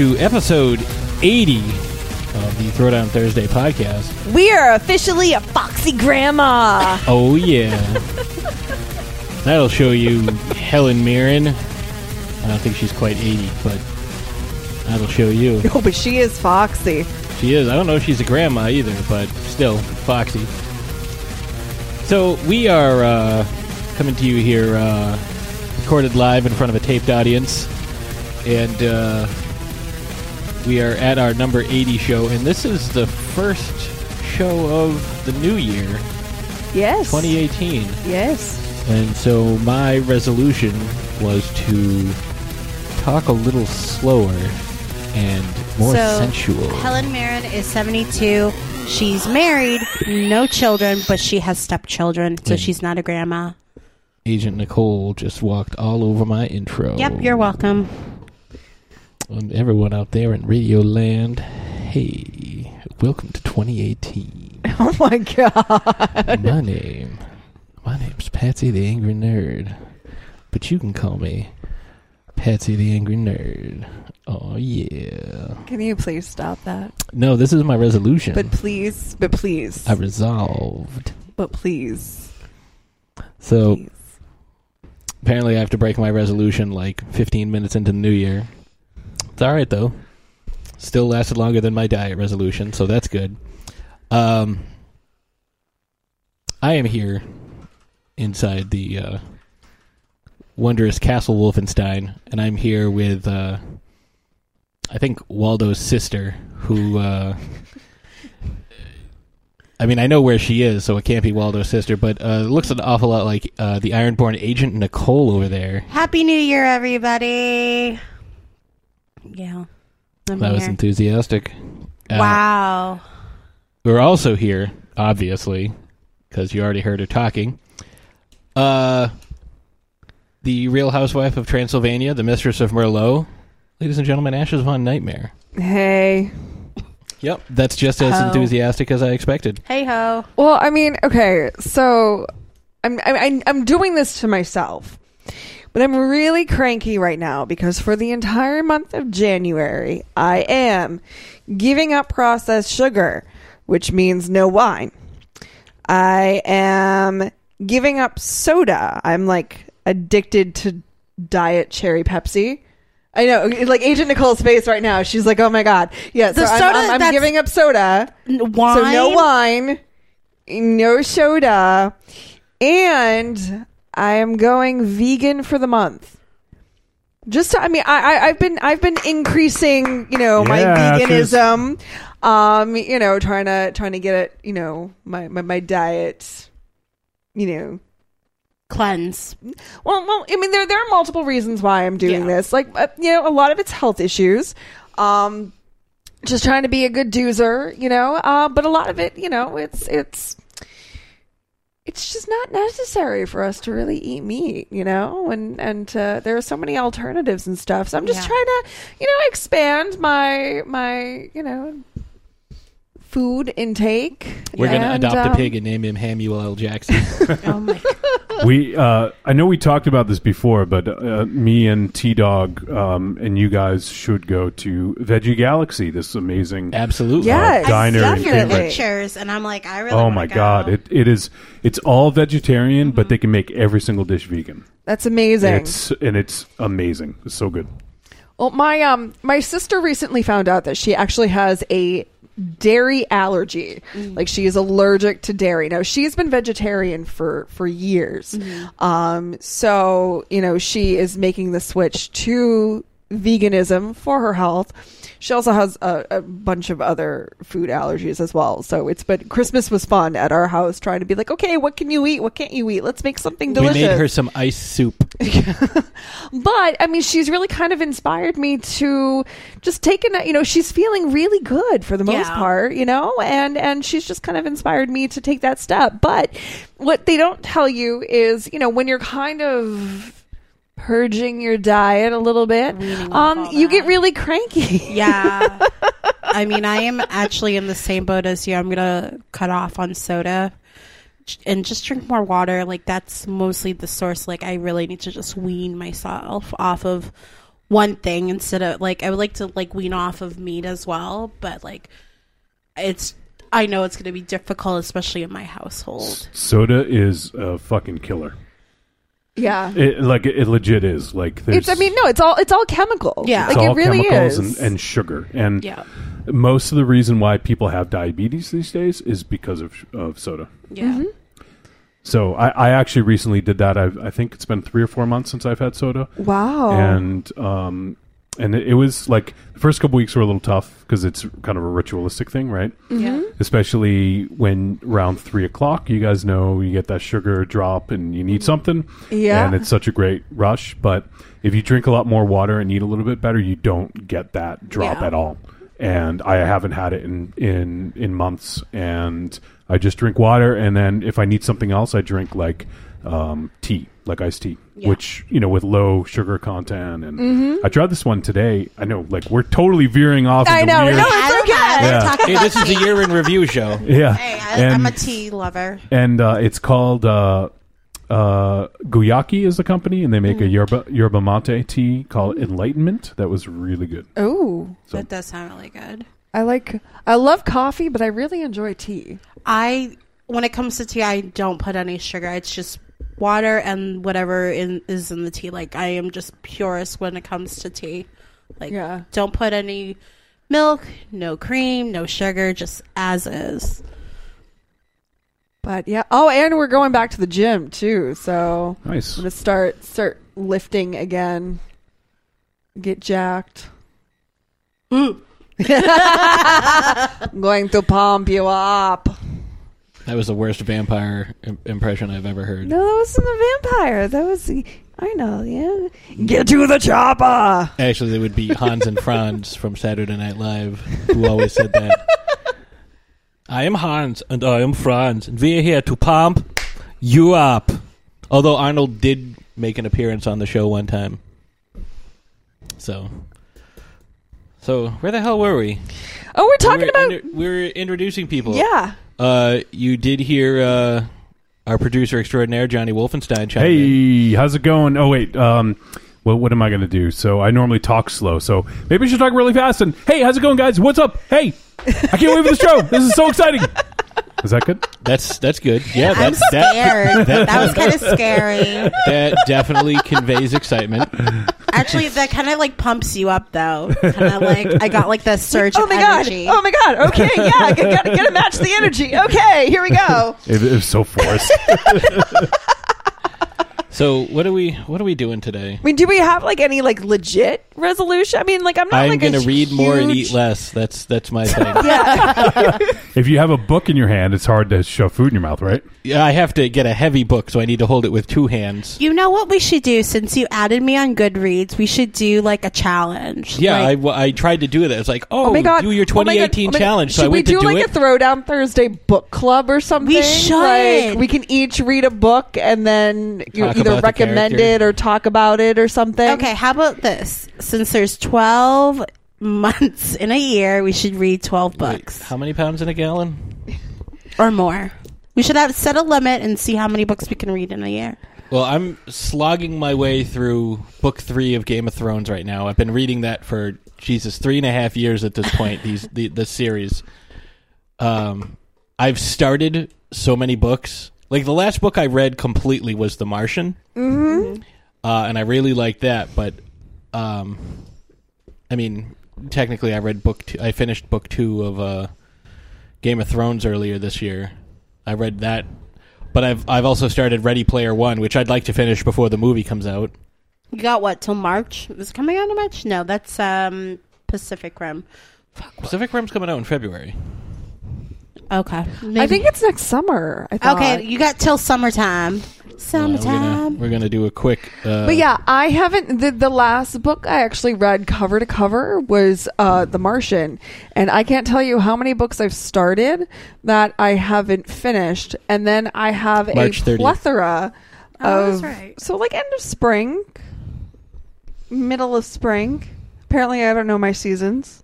to episode 80 of the Throwdown Thursday podcast. We are officially a foxy grandma. Oh, yeah. That'll show you Helen Mirren. I don't think she's quite 80, but that'll show you. oh, but she is foxy. She is. I don't know if she's a grandma either, but still, Foxy. So we are uh, coming to you here, uh, recorded live in front of a taped audience, and uh, we are at our number 80 show, and this is the first show of the new year, Yes. 2018. Yes. And so my resolution was to talk a little slower and more so sensual. Helen Mirren is 72. She's married, no children, but she has stepchildren, so Yeah. she's not a grandma. Agent Nicole just walked all over my intro. Yep, you're welcome. And everyone out there in Radio Land, hey, welcome to 2018. Oh my god. my name, my name's Patsy the Angry Nerd, but you can call me Patsy the Angry Nerd. Oh yeah. Can you please stop that? No, this is my resolution. But please, but please, I resolved. but please. So please. apparently, I have to break my resolution like 15 minutes into the new year. It's all right though. Still lasted longer than my diet resolution, so that's good. Um, I am here inside the uh, wondrous Castle Wolfenstein, and I'm here with, uh, I think Waldo's sister, who. Uh, I mean, I know where she is, so it can't be Waldo's sister, but uh, it looks an awful lot like uh, the Ironborn agent Nicole over there. Happy New Year, everybody. Yeah. I'm That was here. enthusiastic. Uh, wow. We're also here, obviously, because you already heard her talking. Uh, the Real Housewife of Transylvania, the Mistress of Merlot, ladies and gentlemen, Ashes von Nightmare. Hey. Yep, that's just as Oh. enthusiastic as I expected. Hey ho. Well, I mean, okay, so I'm I'm I'm doing this to myself. But I'm really cranky right now because for the entire month of January, I am giving up processed sugar, which means no wine. I am giving up soda. I'm like addicted to diet cherry Pepsi. I know, like Agent Nicole's face right now. She's like, "Oh my god, yeah." So The I'm, soda I'm, I'm giving up soda. Wine. So no wine, no soda, and I am going vegan for the month. Just to, I mean, I, I I've been I've been increasing, you know, my Yeah, 'cause- veganism. Um, you know, trying to trying to get it, you know, my my, my diet, you know, Cleanse. well, well, I mean, there there are multiple reasons why I'm doing Yeah. this. Like, uh, you know, a lot of it's health issues. Um, just trying to be a good doozer, you know. Uh, but a lot of it, you know, it's it's it's just not necessary for us to really eat meat, you know. And and uh, there are so many alternatives and stuff. So I'm just Yeah. trying to, you know, expand my my you know food intake. We're going to And, adopt a um, pig and name him Hamuel L. Jackson. Oh my. we uh, I know we talked about this before, but uh, me and T Dog um, and you guys should go to Veggie Galaxy. This amazing. Absolutely. Yes, diner in definitely. Cambridge. Pictures, and I'm like, I really. Oh my go. god! It it is. It's all vegetarian, but they can make every single dish vegan. That's amazing. It's and it's amazing. It's so good. Well, my um my sister recently found out that she actually has a dairy allergy. Like she is allergic to dairy. Now she's been vegetarian for for years. Um so, you know, she is making the switch to veganism for her health. She also has a, a bunch of other food allergies as well. So it's but Christmas was fun at our house trying to be like, okay, what can you eat? What can't you eat? Let's make something delicious. We made her some ice soup. But I mean, she's really kind of inspired me to just take a, you know, she's feeling really good for the most Yeah. part, you know, and and she's just kind of inspired me to take that step. But what they don't tell you is, you know, when you're kind of purging your diet a little bit, um, all you get really cranky. Yeah. I mean, I am actually in the same boat as you. I'm going to cut off on soda and just drink more water. Like, that's mostly the source. Like, I really need to just wean myself off of one thing instead of like I would like to like wean off of meat as well, but like it's I know it's going to be difficult, especially in my household. Soda is a fucking killer. Yeah. It, like it legit is. Like there's, It's. I mean, no. It's all. It's all chemical. Yeah. Like it's all it really chemicals is. and, and sugar. And Yeah, most of the reason why people have diabetes these days is because of of soda. yeah. Mm-hmm. So I, I actually recently did that. I've, I think it's been three or four months since I've had soda, wow. and um, and it, it was like the first couple weeks were a little tough because it's kind of a ritualistic thing, right? Yeah. Especially when around three o'clock, you guys know you get that sugar drop and you need something, Yeah. and it's such a great rush. But if you drink a lot more water and eat a little bit better, you don't get that drop Yeah. at all. And I haven't had it in in in months, and I just drink water, and then if I need something else, I drink like um, tea, like iced tea, Yeah. which you know with low sugar content. And I tried this one today. I know, like we're totally veering off. I into know, Weird, no, it's I don't okay. have- Yeah. Hey, this is tea. a year in review show. Yeah, Hey, I, and, I'm a tea lover. and uh, it's called uh, uh, Guayaki is the company, and they make a yerba yerba mate tea called Enlightenment. That was really good. oh, So- That does sound really good. I like. I love coffee, but I really enjoy tea. I when it comes to tea, I don't put any sugar. It's just water and whatever in, is in the tea. Like I am just purist when it comes to tea. Like Yeah. don't put any milk, no cream, no sugar, just as is. But yeah. Oh, and we're going back to the gym too. So Nice. I'm gonna start start lifting again. Get jacked. Mm. I'm going to pump you up. That was the worst vampire Im- impression I've ever heard. No, that wasn't a vampire. That was. I know. Yeah. Get to the chopper. Actually, it would be Hans and Franz from Saturday Night Live who always said that. I am Hans and I am Franz, and we are here to pump you up. Although Arnold did make an appearance on the show one time. So. So, where the hell were we? Oh, we're talking we were about. inter- we were introducing people. yeah. Uh, you did hear uh, our producer extraordinaire, Johnny Wolfenstein, chime in. Hey, how's it going? Oh wait, um, well, what am I going to do? So I normally talk slow, so maybe I should talk really fast. And hey, how's it going, guys? What's up? Hey, I can't wait for the show. This is so exciting. Is that good? That's that's good. Yeah, I'm that's that, scared. that- that was kind of scary. that definitely conveys excitement. Actually, that kind of like pumps you up, though. Kind of like I got like the surge Oh of my energy. god! Oh my god! Okay, yeah, I gotta, gotta match the energy. Okay, here we go. It, it was so forced. So what are we what are we doing today? I mean, do we have like any like legit resolution? I mean, like I'm not I'm like gonna read more and eat less. That's that's my thing. Yeah, if you have a book in your hand, it's hard to shove food in your mouth, right? Yeah, I have to get a heavy book, so I need to hold it with two hands. You know what we should do since you added me on Goodreads? We should do like a challenge. Yeah, Like, I, w- I tried to do that. It's like, oh, Oh my god! do your Oh god, 2018 oh my god. challenge. So Should I we do to do like it. a Throwdown Thursday book club or something? We should. Like, we can each read a book and then you Talk either about the recommend character. it or talk about it or something. okay, how about this? Since there's 12 months in a year, we should read 12 Wait, books how many pounds in a gallon? or more. We should have set a limit and see how many books we can read in a year. Well, I'm slogging my way through book three of Game of Thrones right now. I've been reading that for Jesus three and a half years at this point. these the the series. Um, I've started so many books. Like the last book I read completely was The Martian, mm-hmm. uh, and I really liked that. But, um, I mean, technically, I read book. Two, I finished book two of uh, Game of Thrones earlier this year. I read that but I've I've also started Ready Player One, which I'd like to finish before the movie comes out. You got what till March? Is it coming out in March? No, that's um Pacific Rim. Fuck. Pacific Rim's coming out in February. Okay, I think it's next summer. I thought. okay. You got till summertime. Uh, we're, gonna, Summertime. we're gonna do a quick. Uh, But yeah, I haven't. The, the last book I actually read cover to cover was uh, The Martian. And I can't tell you how many books I've started that I haven't finished. And then I have March a 30th. plethora Oh, of. that's right. So, like, end of spring, middle of spring. Apparently, I don't know my seasons.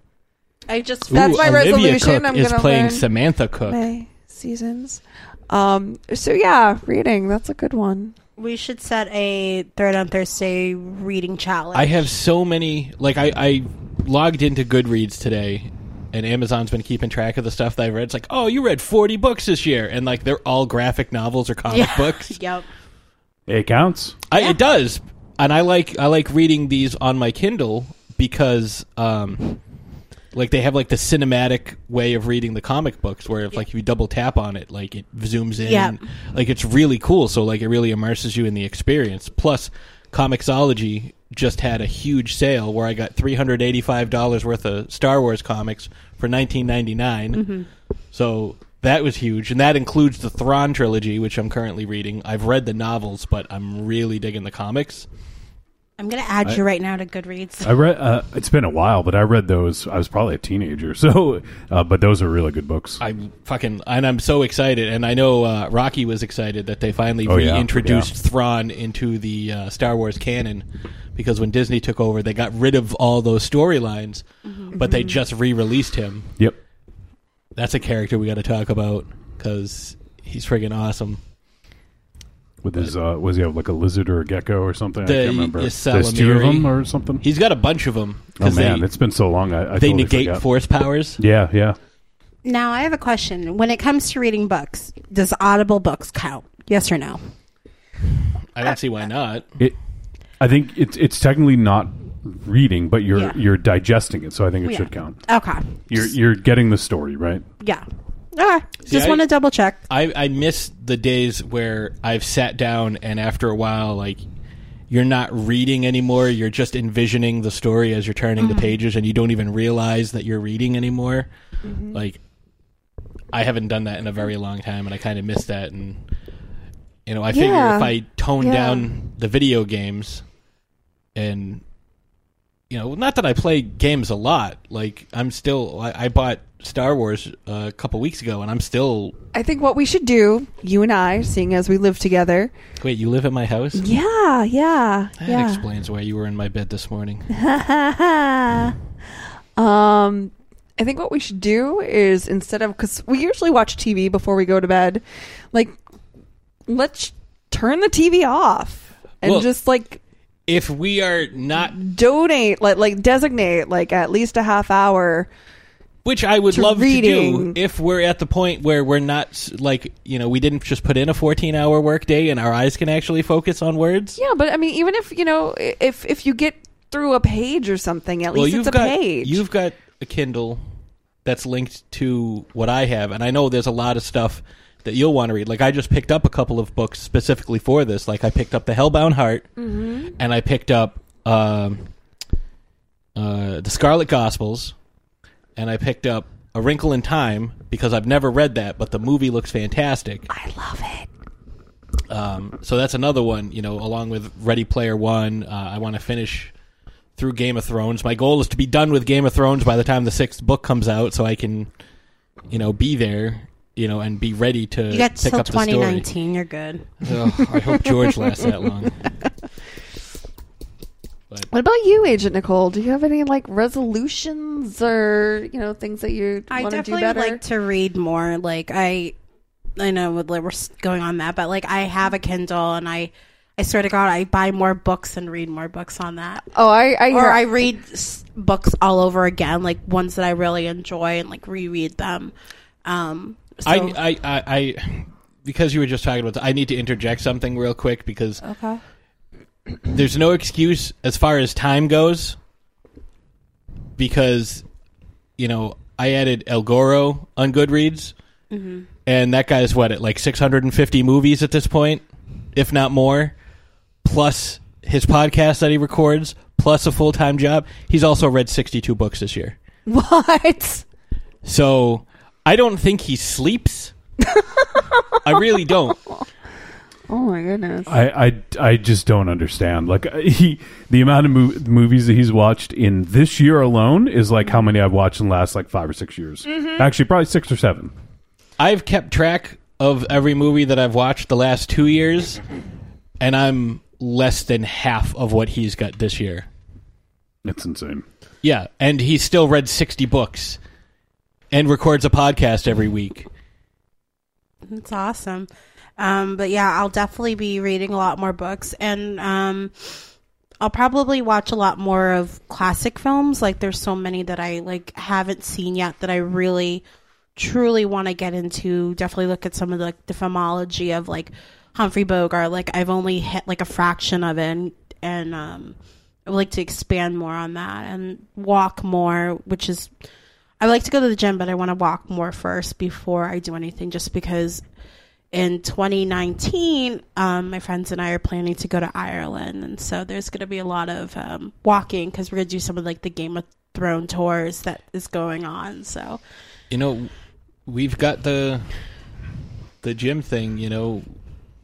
I just Ooh, That's my Olivia resolution. Cook I'm is gonna playing learn Samantha Cook. My seasons. Um. So, yeah, reading. That's a good one. We should set a Throwdown Thursday reading challenge. I have so many. Like I, I logged into Goodreads today, and Amazon's been keeping track of the stuff that I read. It's like, oh, you read forty books this year, and like they're all graphic novels or comic yeah. books. Yep. It counts. I, it does, and I like I like reading these on my Kindle because, um, like they have like the cinematic way of reading the comic books, where if like if you double tap on it, like it zooms in, Yeah. like it's really cool. So like it really immerses you in the experience. Plus, Comixology just had a huge sale where I got three hundred eighty five dollars worth of Star Wars comics for nineteen mm-hmm. So that was huge, and that includes the Thrawn trilogy, which I'm currently reading. I've read the novels, but I'm really digging the comics. I'm gonna add you right now to Goodreads. I read. Uh, it's been a while, but I read those. I was probably a teenager, so. Uh, but those are really good books. I'm fucking, and I'm so excited. And I know uh, Rocky was excited that they finally Oh, yeah. reintroduced Thrawn into the uh, Star Wars canon because when Disney took over, they got rid of all those storylines, but they just re-released him. Yep. That's a character we got to talk about because he's friggin' awesome. With his, uh, was he have like a lizard or a gecko or something? I can't remember. yes, There's two of them or something. He's got a bunch of them. Oh man, it's been so long. I, I they totally negate forgot. force powers. Yeah, yeah. Now I have a question. When it comes to reading books, does Audible books count? Yes or no? I don't see why not. It. I think it's it's technically not reading, but you're Yeah. you're digesting it, so I think it Yeah. should count. Okay. You're you're getting the story right. Yeah. Okay. Just I- want to double check. I, I miss the days where I've sat down and after a while, like, you're not reading anymore. You're just envisioning the story as you're turning the mm-hmm. pages and you don't even realize that you're reading anymore. Mm-hmm. Like, I haven't done that in a very long time and I kind of miss that. And, you know, I figure Yeah. if I tone Yeah. down the video games and, you know, not that I play games a lot. Like, I'm still, I, I bought Star Wars uh, a couple weeks ago and I'm still I think what we should do, you and I, seeing as we live together. Wait, you live at my house? Yeah, yeah, That yeah. explains why you were in my bed this morning. um, I think what we should do is instead of because we usually watch TV before we go to bed, like let's turn the TV off and Well- just like If we are not, donate, like like designate like at least a half hour. which I would To love reading. to do, if we're at the point where we're not like you know we didn't just put in a fourteen hour workday and our eyes can actually focus on words. Yeah, but I mean, even if you know, if if you get through a page or something, at well, least it's a got page. you've got a Kindle that's linked to what I have, and I know there's a lot of stuff that you'll want to read. Like I just picked up a couple of books specifically for this. Like I picked up the Hellbound Heart, Mm-hmm. and I picked up um, uh, the Scarlet Gospels, and I picked up A Wrinkle in Time because I've never read that, but the movie looks fantastic. I love it. Um, so that's another one, you know, along with Ready Player One. Uh, I want to finish through Game of Thrones. My goal is to be done with Game of Thrones by the time the sixth book comes out, so I can, you know, be there, you know, and be ready to You got pick till up the story. 2019. You're good. Ugh, I hope George lasts that long. What about you, Agent Nicole? Do you have any like resolutions or you know things that you I want to do definitely better? would like to read more. Like I, I know we're going on that, but like I have a Kindle and I, I swear to God, I buy more books and read more books on that. oh, I I, Or I read books all over again, like ones that I really enjoy and like reread them. Um, so, I, I, I, I, because you were just talking about, I need to interject something real quick because okay. there's no excuse as far as time goes because you know I added El Goro on Goodreads mm-hmm. and that guy's what at like 650 movies at this point if not more plus his podcast that he records plus a full-time job he's also read 62 books this year what? so I don't think he sleeps I really don't Oh my goodness! I, I, I just don't understand. Like uh, he, the amount of mov- movies that he's watched in this year alone is like how many I've watched in the last like five or six years. Mm-hmm. Actually, probably six or seven. I've kept track of every movie that I've watched the last two years, and I'm less than half of what he's got this year. It's insane. Yeah, and he's still read 60 books and records a podcast every week. That's awesome. Um, but yeah, I'll definitely be reading a lot more books and um, I'll probably watch a lot more of classic films. Like there's so many that I like haven't seen yet that I really truly want to get into. Definitely look at some of the, like, the filmology of like Humphrey Bogart. Like I've only hit like a fraction of it and, and um, I would like to expand more on that and walk more, which is I like to go to the gym, but I want to walk more first before I do anything just because in 2019, um, my friends and I are planning to go to Ireland, and so there's going to be a lot of um, walking because we're going to do some of like the Game of Thrones tours that is going on. So You know, we've got the the gym thing. You know,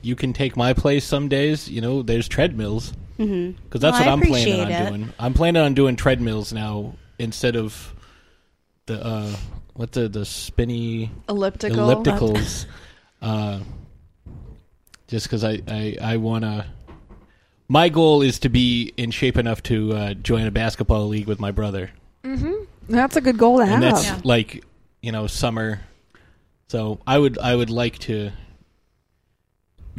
you can take my place some days. You know, there's treadmills mhm. because that's Well, what I I'm planning on it. doing. I'm planning on doing treadmills now instead of the uh, what the the spinny Elliptical. ellipticals. uh, just because I I, I want to. My goal is to be in shape enough to uh, join a basketball league with my brother, Mm-hmm. That's a good goal to have. that's Yeah. like you know summer. So I would I would like to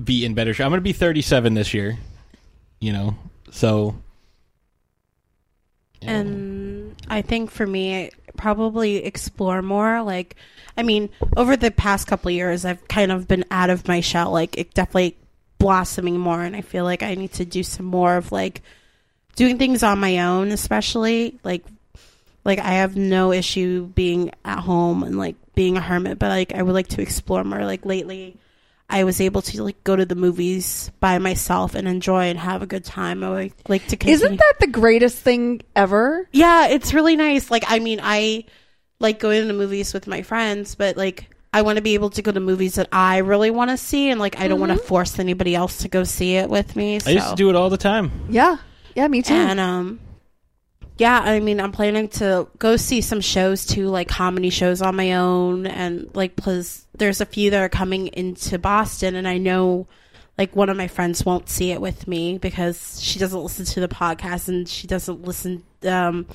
be in better shape. I'm going to be 37 this year, you know. So you know, And I think for me, probably explore more. Like, I mean, over the past couple years, I've kind of been out of my shell. Like, it definitely blossoming more, and I feel like I need to do some more of like doing things on my own, especially like like I have no issue being at home and like being a hermit, but like I would like to explore more. Like lately, I was able to like go to the movies by myself and enjoy and have a good time. I would like to continue. Isn't that the greatest thing ever? Yeah, it's really nice. Like, I mean, I like going to the movies with my friends, but like, I want to be able to go to movies that I really want to see, and like, I don't want to force anybody else to go see it with me. So. I used to do it all the time. Yeah. Yeah, me too. and um, yeah, I mean, I'm planning to go see some shows too, like comedy shows on my own, and like, plus there's a few that are coming into Boston, and I know. Like one of my friends won't see it with me because she doesn't listen to the podcast and she doesn't listen um,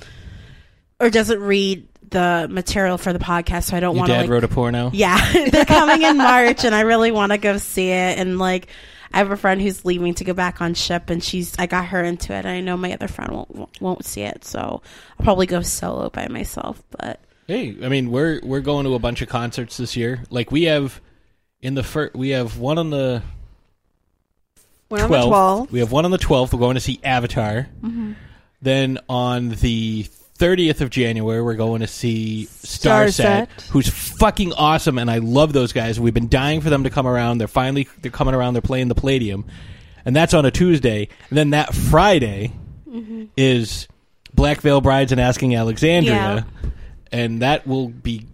or doesn't read the material for the podcast. So I don't want to dad like wrote a porno. yeah, they're coming in March, and I really want to go see it. And like, I have a friend who's leaving to go back on ship, and she's I got her into it. And I know my other friend won't won't see it, so I'll probably go solo by myself. But Hey, I mean, we're we're going to a bunch of concerts this year. Like we have in the first, we have one on the One on the 12th. 12th. We have one on the 12th. We're going to see Avatar. Mm-hmm. Then on the 30th of January, we're going to see Starset, Starset. who's fucking awesome, and I love those guys. We've been dying for them to come around. They're finally they're coming around. They're playing the Palladium, and that's on a Tuesday. And then that Friday is Black Veil Brides and Asking Alexandria, and that will be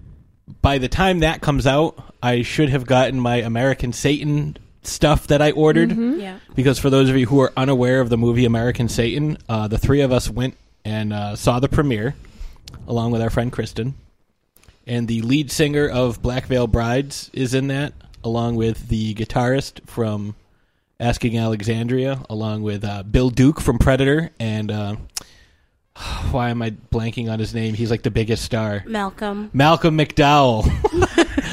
by the time that comes out. I should have gotten my American Satan stuff that I ordered yeah, because for those of you who are unaware of the movie American Satan, uh, the three of us went and uh, saw the premiere along with our friend Kristen, and the lead singer of Black Veil Brides is in that, along with the guitarist from Asking Alexandria, along with uh, Bill Duke from Predator, and uh, why am I blanking on his name? He's like the biggest star. Malcolm. Malcolm McDowell.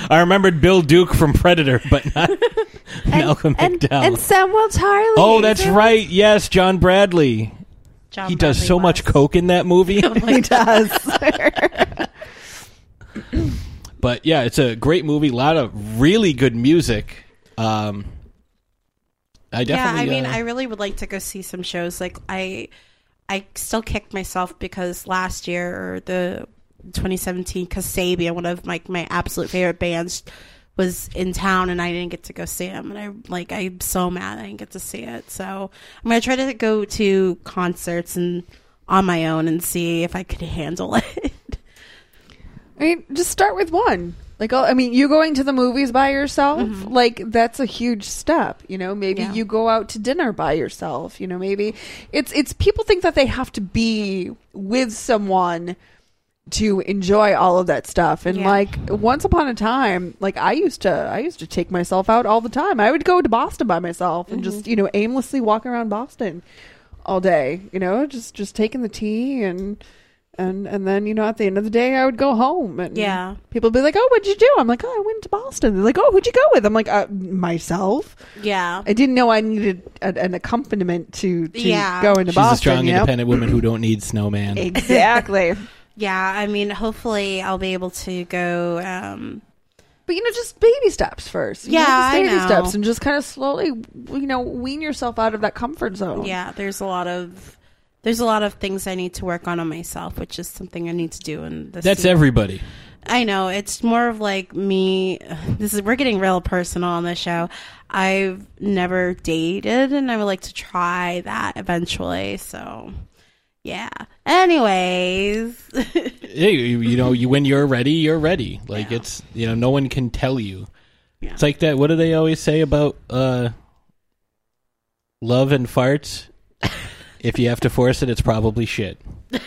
I remembered Bill Duke from Predator, but not Malcolm and, McDowell. and Samwell Tarly. Oh, that's Samwell- right. Yes, John Bradley. John he does Bradley so much coke in that movie. He does. but yeah, it's a great movie. A lot of really good music. Um, I Yeah, definitely. I mean, uh, I really would like to go see some shows. Like I, I still kick myself because last year or the 2017 Kasabian, one of my my absolute favorite bands, was in town and I didn't get to go see him. And I like I'm so mad I didn't get to see it. So I'm gonna try to go to concerts and on my own and see if I could handle it. I mean, just start with one. Like, oh, I mean, you going to the movies by yourself, mm-hmm. like that's a huge step. You know, maybe Yeah. you go out to dinner by yourself. You know, maybe it's it's people think that they have to be with someone to enjoy all of that stuff. And Yeah. like once upon a time, like I used to I used to take myself out all the time. I would go to Boston by myself and just, you know, aimlessly walk around Boston all day, you know, just just taking the tea and And and then you know at the end of the day I would go home and Yeah. people would be like oh what'd you do I'm like oh I went to Boston they're like oh who'd you go with I'm like uh, myself Yeah. I didn't know I needed a, an accompaniment to, to Yeah. go into Boston. She's Boston a strong, you know? independent woman who don't need snowman. exactly Yeah. I mean, hopefully I'll be able to go. Um, but you know just baby steps first You Yeah, know, just I baby know. steps and just kind of slowly you know wean yourself out of that comfort zone yeah. There's a lot of. There's a lot of things I need to work on on myself, which is something I need to do And. That's season. everybody. I know it's more of like me. This is we're getting real personal on this show. I've never dated, and I would like to try that eventually. So, yeah. Anyways, Hey, you, you know, you when you're ready, you're ready. Like Yeah. it's you know, no one can tell you. Yeah. It's like that. What do they always say about uh, love and farts? if you have to force it, it's probably shit. oh,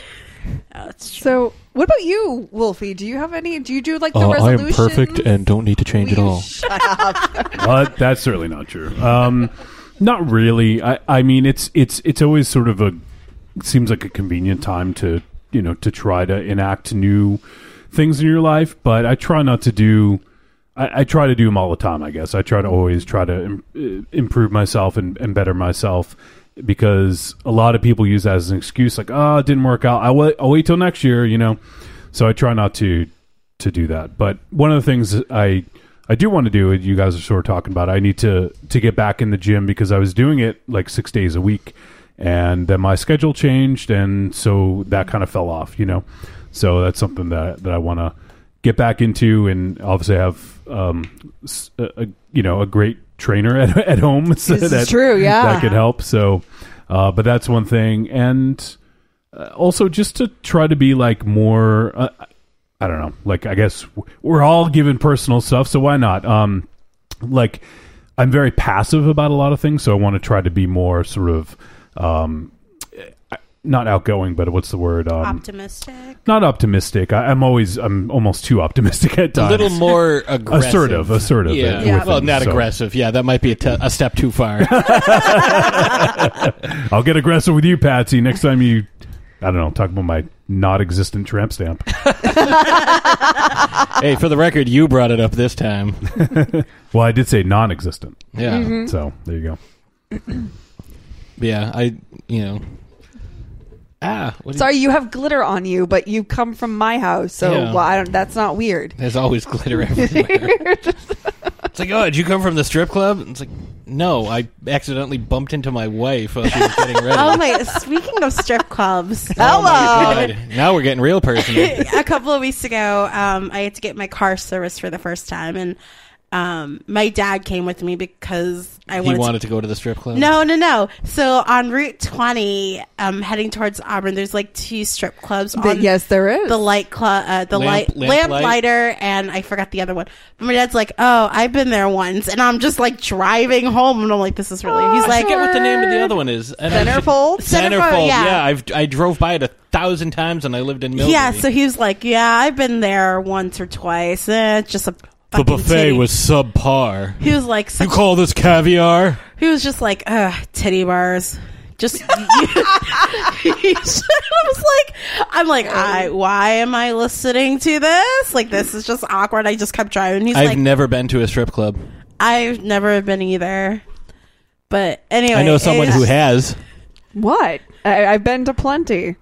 true. so what about you Wolfie do you have any do you do like the Uh, I am perfect and don't need to change at Will you all. shut up Uh, that's certainly not true. Um, not really. I, I mean, it's it's it's always sort of a seems like a convenient time to you know to try to enact new things in your life, but I try not to do. I, I try to do them all the time. I guess I try to always try to im- uh, improve myself and, and better myself because a lot of people use that as an excuse, like, "Oh, it didn't work out. I'll wait, I'll wait till next year," you know. So I try not to to do that. But one of the things I I do want to do, you guys are sort of talking about, I need to to get back in the gym because I was doing it like six days a week, and then my schedule changed, and so that kind of fell off, you know. So that's something that that I want to get back into, and obviously have um, a, a- you know a great trainer at at home. so This is that, true, yeah. that could help. So, uh, but that's one thing, and uh, also just to try to be like more. Uh, I don't know. Like I guess we're all given personal stuff, so why not? Um, like I'm very passive about a lot of things, so I want to try to be more sort of um, not outgoing, but what's the word? Um, optimistic. not optimistic. I, I'm always I'm almost too optimistic at times. A little more aggressive. Assertive, assertive Yeah. with Yeah. Well, them, not so. aggressive. Yeah, that might be a, te- a step too far. I'll get aggressive with you, Patsy. Next time you, I don't know, talk about my not existent tramp stamp. hey, for the record, you brought it up this time. Well, I did say non existent. Yeah. Mm-hmm. So there you go. Yeah, I, you know. Ah, what do you- Sorry, you have glitter on you, but you come from my house, so Yeah. well, I don't. That's not weird. There's always glitter everywhere. it's like, oh, did you come from the strip club? It's like, no, I accidentally bumped into my wife while she was getting ready. Oh my! Speaking of strip clubs, Oh my God. Now we're getting real personal. a couple of weeks ago, um, I had to get my car serviced for the first time, and um, my dad came with me because I He wanted. wanted to go to the strip club. no, no, no. So on Route 20, um, heading towards Auburn, there's like two strip clubs. But yes, there is. the light club, uh, the Lamp- light lamp lamp light? lighter, and I forgot the other one. But my dad's like, "Oh, I've been there once," and I'm just like driving home, and I'm like, "This is really." He's Oh, I like, forget what the name of the other one is. And I should- Centerfold? Centerfold. Centerfold, Yeah, yeah. I've I drove by it a thousand times, and I lived in Millbury. "Yeah." So he was like, "Yeah, I've been there once or twice. Eh, it's just a the buffet titty." was subpar. He was like, You call this caviar? he was just like, "Ugh, titty bars." Just, I was like, I'm like, I, why am I listening to this? Like, this is just awkward. I just kept driving. He's I've like, never been to a strip club. I've never been either. But anyway, I know someone who has. what? I, I've been to plenty.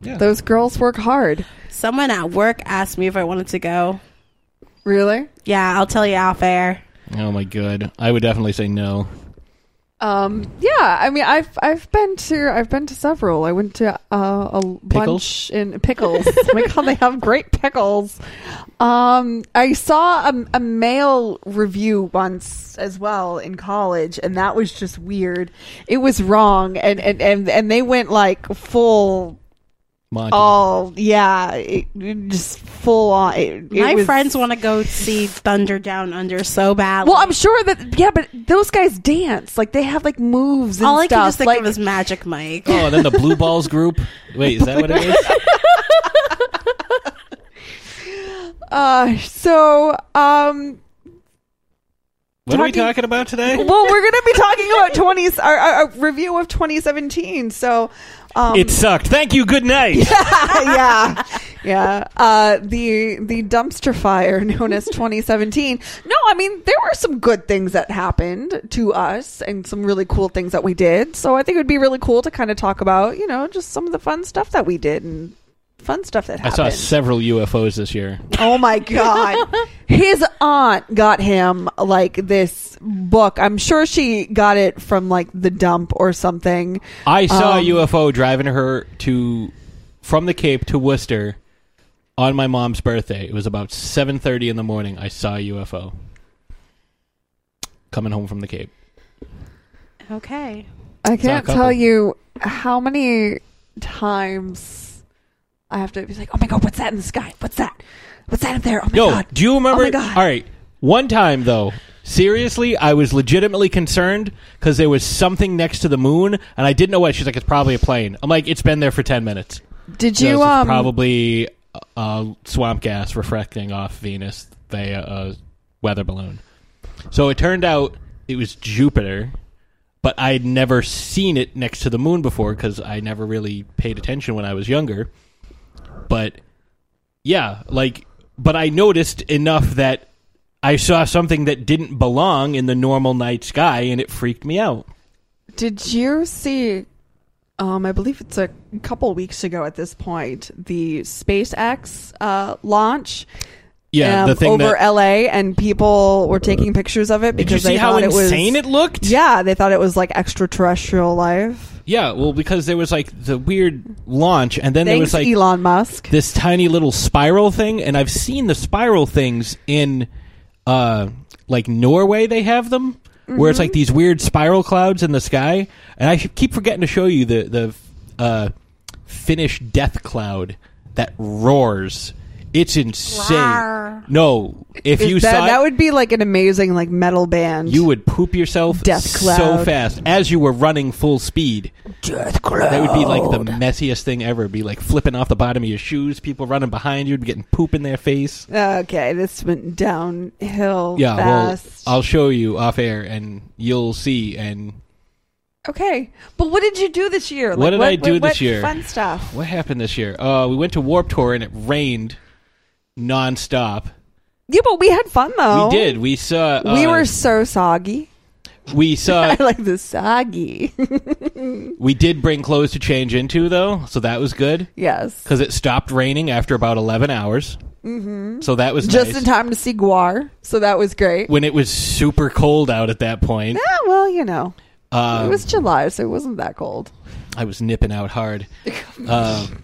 Yeah. Those girls work hard. Someone at work asked me if I wanted to go. Really? Yeah, I'll tell you off air. Oh my god, I would definitely say no. Um, yeah, I mean, I've I've been to I've been to several. I went to uh, a bunch in pickles. oh my god, they have great pickles. Um, I saw a, a male review once as well in college, and that was just weird. It was wrong, and and and, and they went like full. Monty. All yeah, it, it just full on. It, it My was- friends want to go see Thunder Down Under so bad. Well, I'm sure that yeah, but those guys dance like they have like moves and all I stuff. can just think like, of is Magic Mike. Oh, and then the Blue Balls group. Wait, is that what it is? Uh, so um, What are we Talking- talking about today? well, we're going to be talking about 20 our, our, review of 2017. So, um, It sucked. Thank you. Good night. yeah, yeah. Uh, the the dumpster fire known as 2017. No, I mean there were some good things that happened to us and some really cool things that we did. So I think it would be really cool to kind of talk about, you know, just some of the fun stuff that we did and fun stuff that I saw several UFOs this year. Oh my god. His aunt got him like this book. I'm sure she got it from like the dump or something. I saw Um, a UFO driving her to from the Cape to Worcester on my mom's birthday. It was about 7:30 in the morning. I saw a UFO coming home from the Cape. Okay. I can't couple. tell you how many times I have to be like, "Oh my god, what's that in the sky? What's that? What's that up there? Oh my Yo, god!" do you remember? Oh my God. All right, one time though, seriously, I was legitimately concerned because there was something next to the moon, and I didn't know what. She's like, "It's probably a plane." I'm like, "It's been there for ten minutes." Did So you it's um? probably uh, swamp gas refracting off Venus via a weather balloon. So it turned out it was Jupiter, but I'd never seen it next to the moon before because I never really paid attention when I was younger. But yeah, like, but I noticed enough that I saw something that didn't belong in the normal night sky, and it freaked me out. Did you see? Um, I believe it's a couple weeks ago at this point. The SpaceX uh, launch. Yeah, um, the thing over that. LA, and people were taking pictures of it Did because you see they how thought it was insane it looked? Yeah, they thought it was like extraterrestrial life. Yeah, well, because there was like the weird launch, and then there Thanks, was like Elon Musk. this tiny little spiral thing, and I've seen the spiral things in, uh, like Norway. They have them where it's like these weird spiral clouds in the sky, and I keep forgetting to show you the the uh, Finnish death cloud that roars. It's insane. Rawr. No, if Is you that, saw it, that would be like an amazing like metal band. you would poop yourself Death so cloud. fast as you were running full speed. Death cloud. That would be like the messiest thing ever. It'd be like flipping off the bottom of your shoes, people running behind you, getting poop in their face. Okay, this went downhill Yeah, fast. well, I'll show you off air, and you'll see. And okay, but what did you do this year? What did I do what- this what year? Fun stuff. what happened this year? Uh, we went to Warp Tour, and it rained nonstop. Yeah, but we had fun though. We did. We saw. Uh, we were so soggy. We saw. I like the soggy. we did bring clothes to change into, though, so that was good yes, because it stopped raining after about eleven hours. Mm-hmm. So that was just nice. in time to see GWAR. So that was great. when it was super cold out at that point. Yeah, well, you know, Um, it was July, so it wasn't that cold. I was nipping out hard. Um,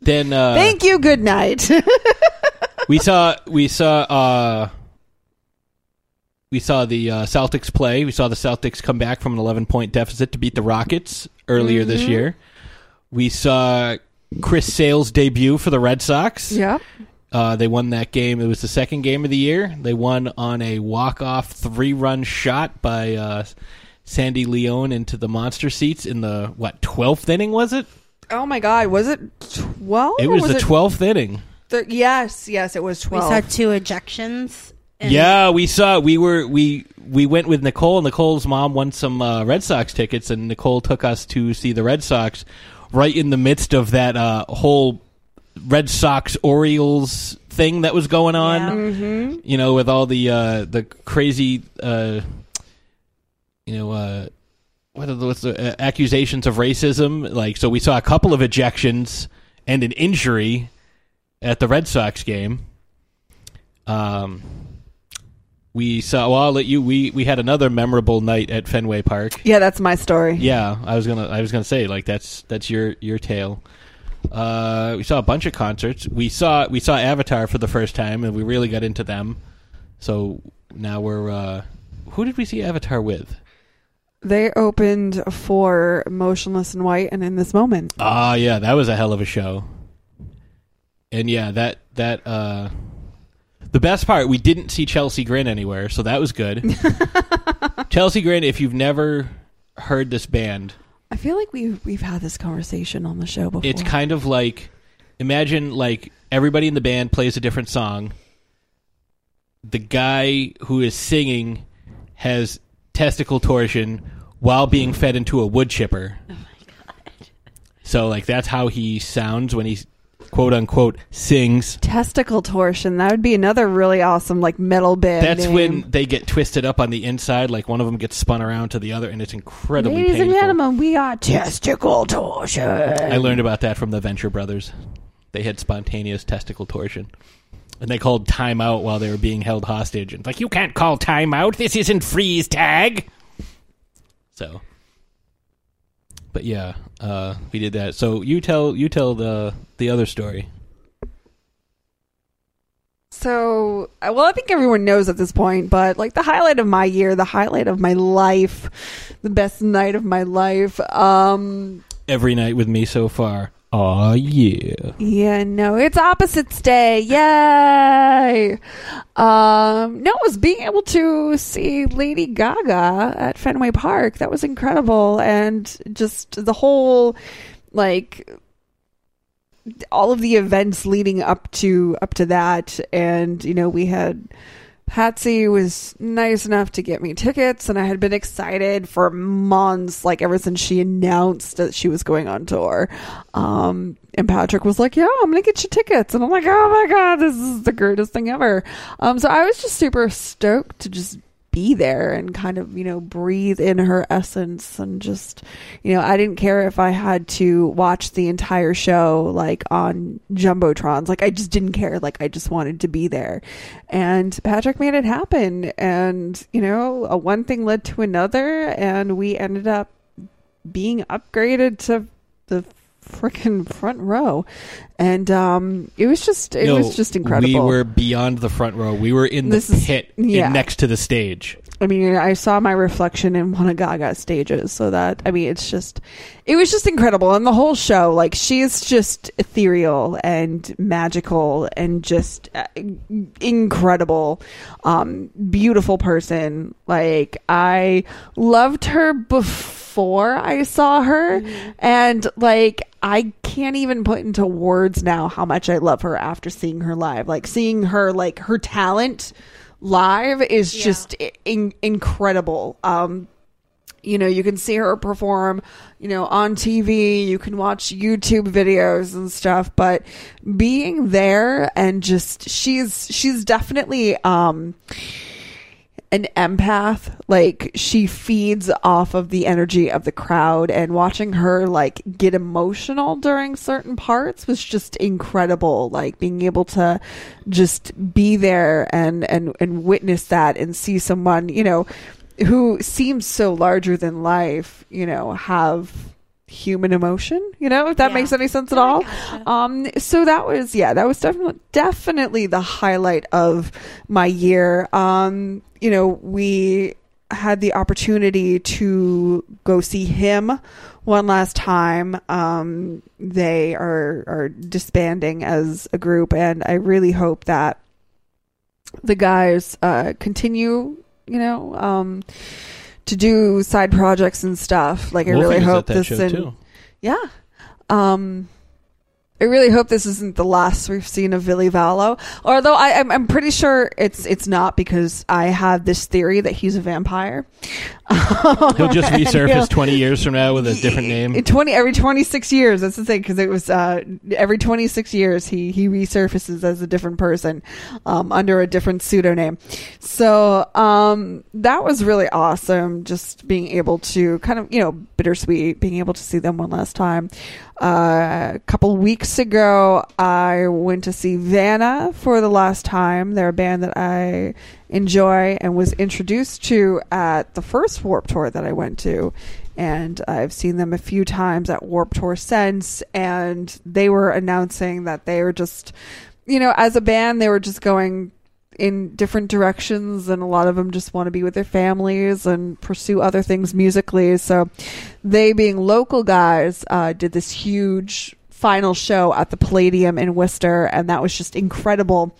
then uh, Thank you. Good night. we saw we saw uh, we saw the uh, Celtics play. We saw the Celtics come back from an 11 point deficit to beat the Rockets earlier this Mm-hmm. year. We saw Chris Sale's debut for the Red Sox. yeah. Uh, they won that game. It was the second game of the year. They won on a walk off three run shot by uh, Sandy Leon into the monster seats in the what twelfth inning was it? Oh my God, was it twelve? It or was, the twelfth inning. thir- yes, yes, it was twelve. We twelve. saw two ejections. and- Yeah, we saw. We were we we went with Nicole. Nicole's mom won some uh, Red Sox tickets, and Nicole took us to see the Red Sox right in the midst of that uh, whole Red Sox Orioles thing that was going on. Yeah. Mm-hmm. You know, with all the uh, the crazy, uh, you know, uh, what the uh, accusations of racism? Like, so we saw a couple of ejections and an injury at the Red Sox game. Um, we saw. Well, I'll let you. We we had another memorable night at Fenway Park. Yeah, that's my story. Yeah, I was gonna. I was gonna say like that's that's your your tale. Uh, we saw a bunch of concerts. We saw we saw Avatar for the first time, and we really got into them. So now we're. Uh, who did we see Avatar with? They opened for Motionless in White, and in this moment, Ah, yeah, that was a hell of a show. And yeah, that that uh, the best part we didn't see Chelsea Grin anywhere, so that was good. Chelsea Grin, if you've never heard this band, I feel like we've we've had this conversation on the show before. it's kind of like imagine like everybody in the band plays a different song the guy who is singing has testicle torsion while being fed into a wood chipper. Oh my god! So like that's how he sounds when he quote unquote sings. Testicle torsion. That would be another really awesome like metal band. That's name. when they get twisted up on the inside, like one of them gets spun around to the other, and it's incredibly Ladies and gentlemen, we are testicle torsion. I learned about that from the Venture Brothers. They had spontaneous testicle torsion. And they called time out while they were being held hostage. And it's like, you can't call time out. This isn't freeze tag. So, but yeah, uh, we did that. So you tell you tell the the other story. So, uh, well, I think everyone knows at this point, but like the highlight of my year, the highlight of my life, the best night of my life. Um, Every night with me so far. Aw, yeah. yeah, no, it's Opposites Day. Yay! Um, no, it was being able to see Lady Gaga at Fenway Park. That was incredible. And just the whole, like, all of the events leading up to up to that and you know we had Patsy was nice enough to get me tickets and I had been excited for months like ever since she announced that she was going on tour. Um and Patrick was like yeah I'm to get you tickets. And I'm like oh my god this is the greatest thing ever. Um so I was just super stoked to just be there and kind of you know breathe in her essence and just you know I didn't care if I had to watch the entire show like on jumbotrons. Like I just didn't care. Like I just wanted to be there. And Patrick made it happen. And you know a one thing led to another. And we ended up being upgraded to the freaking front row and um it was just it No, was just incredible We were beyond the front row. We were in the This is- pit yeah. in, next to the stage. I mean, I saw my reflection in one of Gaga's stages, so that I mean, it's just, it was just incredible, and the whole show, like, she's just ethereal and magical and just uh, incredible, um, beautiful person. Like, I loved her before I saw her, and like, I can't even put into words now how much I love her after seeing her live. Like, seeing her, like, her talent live is Yeah. just in- incredible. Um, you know, you can see her perform, you know, on TV, you can watch YouTube videos and stuff, but being there and just she's she's definitely um an empath. Like she feeds off of the energy of the crowd and watching her like get emotional during certain parts was just incredible. Like being able to just be there and and and witness that and see someone, you know, who seems so larger than life, you know, have human emotion, you know, if that Yeah. makes any sense at all. gotcha. Um, so that was, yeah, that was definitely, definitely the highlight of my year. Um, you know, we had the opportunity to go see him one last time. Um, they are, are disbanding as a group and I really hope that the guys, uh, continue, you know, um, to do side projects and stuff. Like I Wolfie really hope this and yeah. Um, I really hope this isn't the last we've seen of Billy Vallow. Although I, I'm, I'm pretty sure it's it's not because I have this theory that he's a vampire. He'll just resurface he'll- 20 years from now with a different name. twenty every twenty six years. That's the thing because it was uh, every twenty six years he he resurfaces as a different person um, under a different pseudonym. So um, that was really awesome. Just being able to kind of you know bittersweet being able to see them one last time. Uh, a couple weeks ago, I went to see Vanna for the last time. They're a band that I enjoy and was introduced to at the first Warp Tour that I went to. And I've seen them a few times at Warp Tour since. And they were announcing that they were just, you know, as a band, they were just going in different directions and a lot of them just want to be with their families and pursue other things musically. So they being local guys uh, did this huge final show at the palladium in worcester and that was just incredible.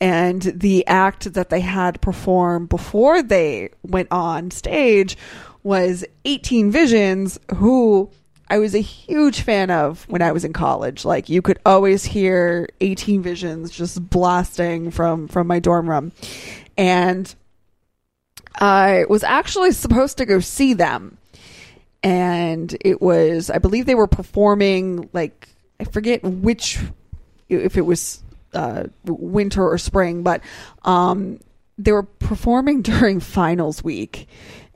And the act that they had perform before they went on stage was 18 visions who I was a huge fan of when I was in college. Like you could always hear 18 Visions just blasting from from my dorm room. And I was actually supposed to go see them. And it was I believe they were performing like I forget which if it was uh, winter or spring, but um, they were performing during finals week,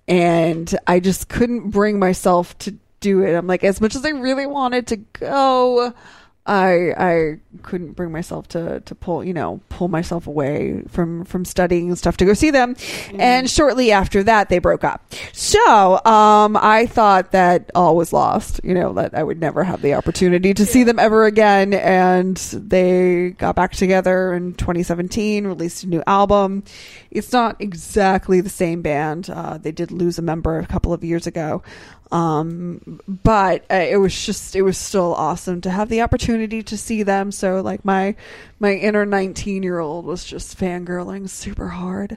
and I just couldn't bring myself to do it. I'm like, as much as I really wanted to go, I I couldn't bring myself to to pull you know pull myself away from from studying and stuff to go see them. And shortly after that, they broke up. So um, I thought that all was lost. You know that I would never have the opportunity to see them ever again. And they got back together in 2017, released a new album. It's not exactly the same band. Uh, they did lose a member a couple of years ago. Um, but uh, it was just, it was still awesome to have the opportunity to see them. So like my, my inner 19 year old was just fangirling super hard.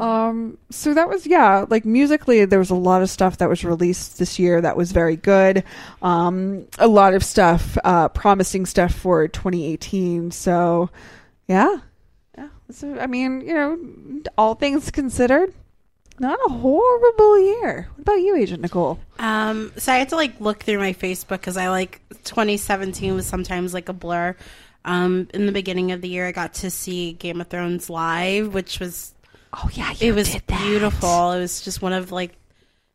Um, so that was, yeah, like musically, there was a lot of stuff that was released this year that was very good. Um, a lot of stuff, uh, promising stuff for 2018. So yeah. Yeah. So, I mean, you know, all things considered, not a horrible year. What about you, Agent Nicole? Um, so I had to like look through my Facebook because I like 2017 was sometimes like a blur. Um, in the beginning of the year, I got to see Game of Thrones live, which was Oh yeah, it was beautiful. It was just one of like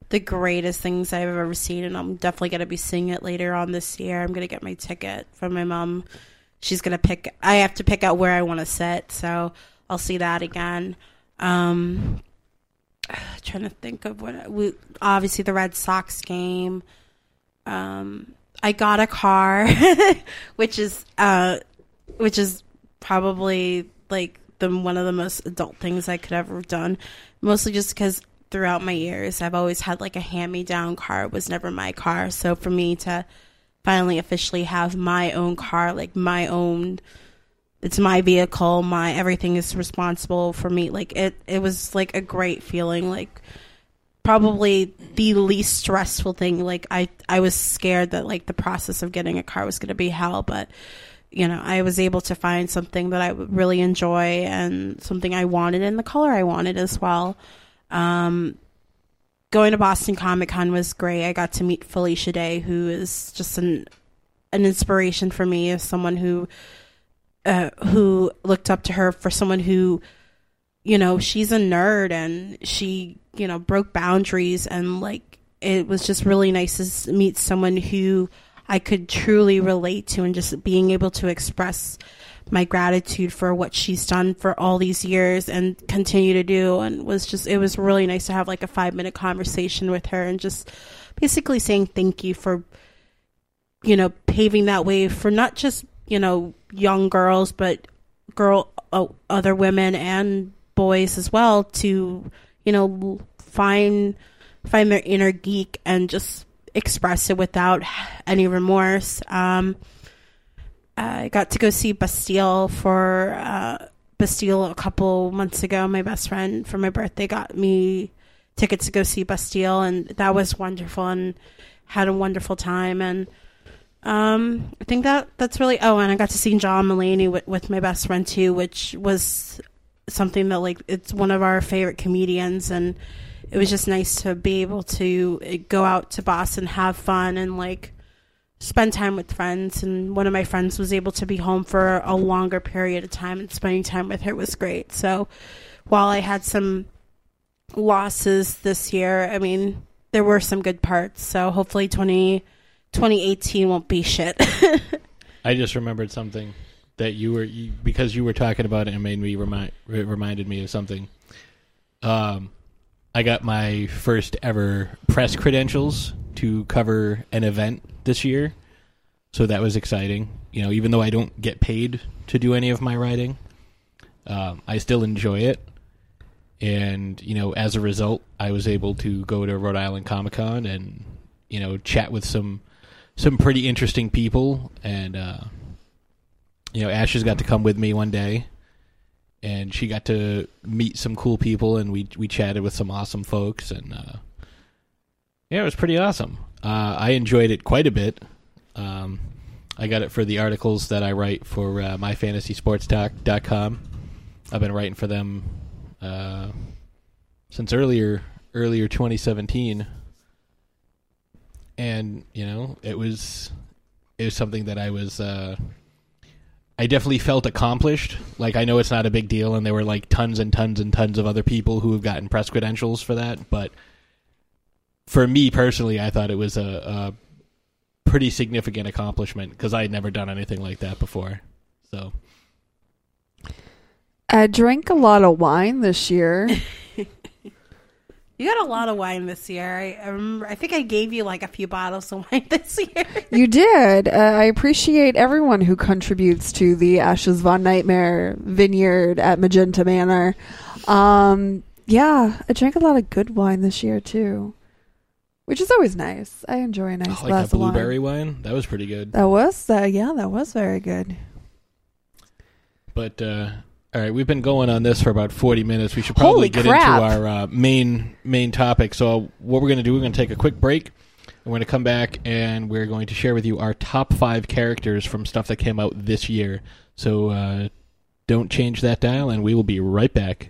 the greatest things I've ever seen, and I'm definitely gonna be seeing it later on this year. I'm gonna get my ticket from my mom. She's gonna pick. I have to pick out where I want to sit, so I'll see that again. Um, trying to think of what we obviously the Red Sox game. Um, I got a car, which is uh, which is probably like the one of the most adult things I could ever have done. Mostly just because throughout my years, I've always had like a hand me down car. It was never my car, so for me to finally officially have my own car, like my own it's my vehicle my everything is responsible for me. Like it it was like a great feeling like probably the least stressful thing. Like i i was scared that like the process of getting a car was going to be hell but you know i was able to find something that i really enjoy and something i wanted in the color i wanted as well. Um going to boston comic con was great. I got to meet felicia day who is just an an inspiration for me as someone who uh, who looked up to her for someone who, you know, she's a nerd and she, you know, broke boundaries and like it was just really nice to meet someone who I could truly relate to and just being able to express my gratitude for what she's done for all these years and continue to do and was just it was really nice to have like a 5 minute conversation with her and just basically saying thank you for you know paving that way for not just you know young girls but girl uh, other women and boys as well to you know find find their inner geek and just express it without any remorse. Um i got to go see bastille for uh bastille a couple months ago. My best friend for my birthday got me tickets to go see bastille and that was wonderful and had a wonderful time. And um, I think that that's really. Oh, and I got to see John Mulaney with, with my best friend too, which was something that like it's one of our favorite comedians, and it was just nice to be able to uh, go out to Boston, have fun, and like spend time with friends. And one of my friends was able to be home for a longer period of time, and spending time with her was great. So while I had some losses this year, I mean there were some good parts. So hopefully twenty. 2018 won't be shit. I just remembered something that you were you, because you were talking about it and made me remind it reminded me of something. Um, I got my first ever press credentials to cover an event this year, so that was exciting. You know, even though I don't get paid to do any of my writing, um, I still enjoy it. And you know, as a result, I was able to go to Rhode Island Comic Con and you know chat with some some pretty interesting people and uh you know ash has got to come with me one day and she got to meet some cool people and we we chatted with some awesome folks and uh Yeah, it was pretty awesome. Uh, I enjoyed it quite a bit. Um, I got it for the articles that I write for uh, myfantasysportstalk.com. I've been writing for them uh, since earlier earlier 2017, and you know it was it was something that I was uh, I definitely felt accomplished. Like I know it's not a big deal, and there were like tons and tons and tons of other people who have gotten press credentials for that, but for me personally, I thought it was a, a pretty significant accomplishment because I had never done anything like that before. So I drank a lot of wine this year. You got a lot of wine this year. I, I remember. I think I gave you like a few bottles of wine this year. you did. Uh, I appreciate everyone who contributes to the Ashes Von Nightmare Vineyard at Magenta Manor. Um, yeah, I drank a lot of good wine this year too, which is always nice. I enjoy a nice oh, like glass that of wine. blueberry wine, that was pretty good. That was uh, yeah, that was very good. But uh, all right, we've been going on this for about forty minutes. We should probably Holy get crap. into our uh, main main topic. So what we're going to do, we're going to take a quick break. and We're going to come back and we're going to share with you our top five characters from stuff that came out this year. So uh, don't change that dial, and we will be right back.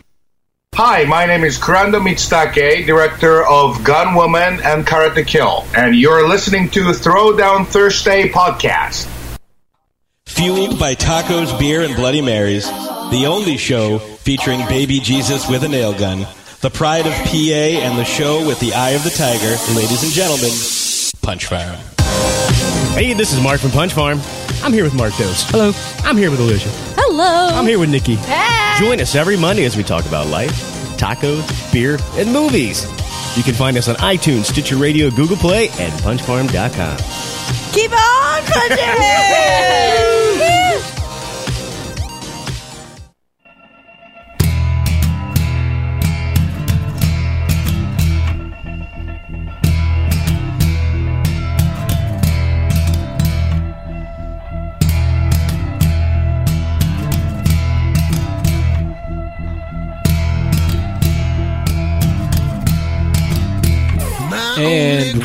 Hi, my name is Kurando Mitsutake, director of Gunwoman and Karate Kill, and you're listening to Throwdown Thursday podcast. Fueled by tacos, beer, and Bloody Marys, the only show featuring baby Jesus with a nail gun, the pride of PA, and the show with the eye of the tiger, ladies and gentlemen, Punch Farm. Hey, this is Mark from Punch Farm. I'm here with Mark Dose. Hello. I'm here with Alicia. Hello. I'm here with Nikki. Join us every Monday as we talk about life, tacos, beer, and movies. You can find us on iTunes, Stitcher Radio, Google Play, and punchfarm.com. Keep on punching!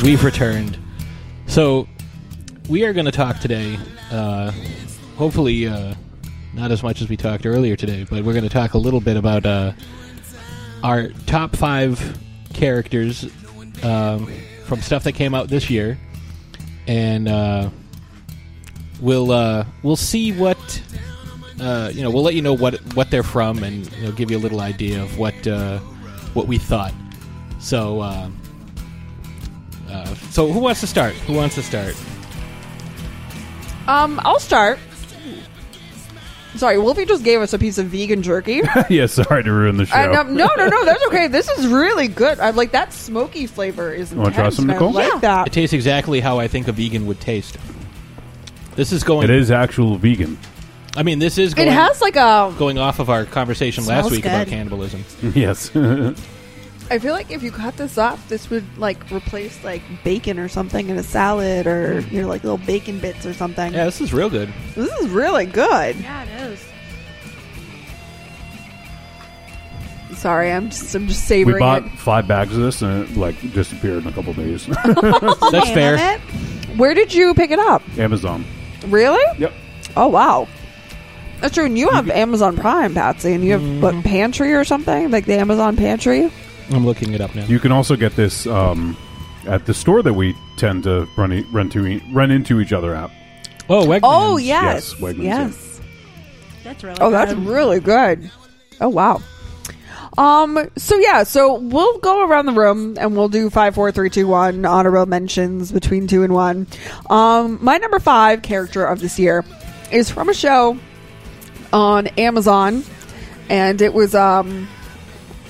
we've returned. So we are going to talk today. Uh, hopefully, uh, not as much as we talked earlier today, but we're going to talk a little bit about uh, our top five characters um, from stuff that came out this year, and uh, we'll uh, we'll see what uh, you know. We'll let you know what what they're from, and you know, give you a little idea of what uh, what we thought. So. Uh, uh, so who wants to start? Who wants to start? Um, I'll start. Sorry, Wolfie just gave us a piece of vegan jerky. yeah, sorry to ruin the show. And, um, no, no, no, that's okay. This is really good. I like that smoky flavor is wanna try some, and I Nicole? like It that. tastes exactly how I think a vegan would taste. This is going. It is actual vegan. I mean, this is. It has like a. going off of our conversation last Smells week about cannibalism. yes. I feel like if you cut this up, this would like replace like bacon or something in a salad or you know like little bacon bits or something. Yeah, this is real good. This is really good. Yeah, it is. Sorry, I'm just I'm just savoring We savoring bought it. five bags of this and it like disappeared in a couple days. That's fair. Where did you pick it up? Amazon. Really? Yep. Oh wow. That's true. And you have Amazon Prime, Patsy, and you have Mm-hmm. what pantry or something like the Amazon pantry. I'm looking it up now. You can also get this um, at the store that we tend to run e- run to run into each other at. Oh, Wegmans. Oh yes, Yes, Wegmans, yes. That's really. Oh, that's good. really good. Oh wow. Um. So yeah. So we'll go around the room and we'll do five, four, three, two, one honorable mentions between two and one. Um. My number five character of this year is from a show on Amazon, and it was um.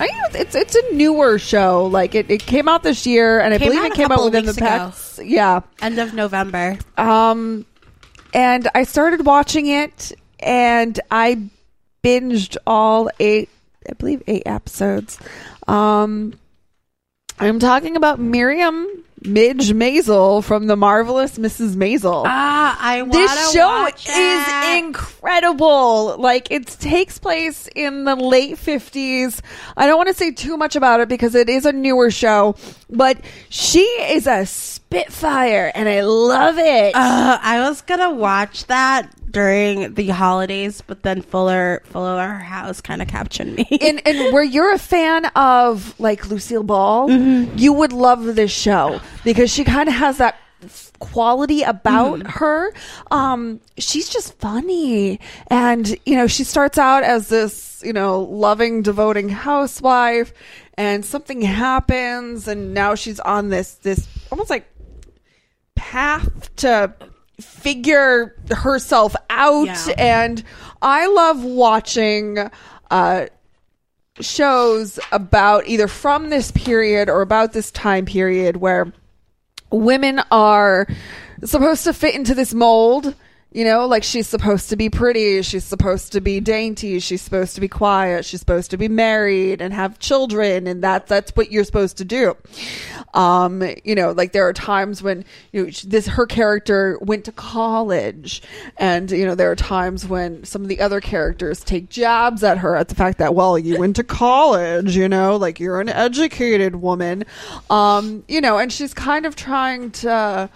I think it's it's a newer show. Like it, it came out this year, and I Came believe out it a came out couple within the weeks ago. past. Yeah. End of November. Um, and I started watching it, and I binged all eight, I believe, eight episodes. Um, I'm talking about Miriam Midge Maisel from the marvelous Mrs. Maisel. Ah, I want this show is incredible. Like it takes place in the late 50s. I don't want to say too much about it because it is a newer show, but she is a spitfire and I love it. Uh, I was gonna watch that during the holidays, but then Fuller Fuller House kind of captured me. and and where you're a fan of like Lucille Ball, you would love this show because she kind of has that quality about her. Um, she's just funny, and you know she starts out as this you know loving, devoting housewife, and something happens, and now she's on this this almost like path to figure herself out Yeah. and i love watching uh shows about either from this period or about this time period where women are supposed to fit into this mold you know like she's supposed to be pretty she's supposed to be dainty she's supposed to be quiet she's supposed to be married and have children and that that's what you're supposed to do. Um you know like there are times when you know, this her character went to college and you know there are times when some of the other characters take jabs at her at the fact that well you went to college you know like you're an educated woman. Um you know and she's kind of trying to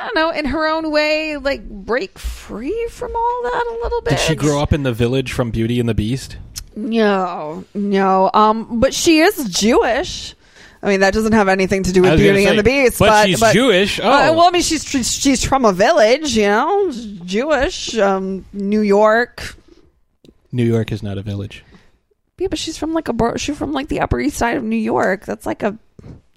I don't know, in her own way, like break free from all that a little bit. Did she grow up in the village from Beauty and the Beast? No, no. Um, but she is Jewish. I mean, that doesn't have anything to do with Beauty and the Beast. but But, she's Jewish. Oh. Uh, well, I mean, she's she's from a village, you know, Jewish, um, New York. New York is not a village. Yeah, but she's from like a she's from like the Upper East Side of New York. That's like a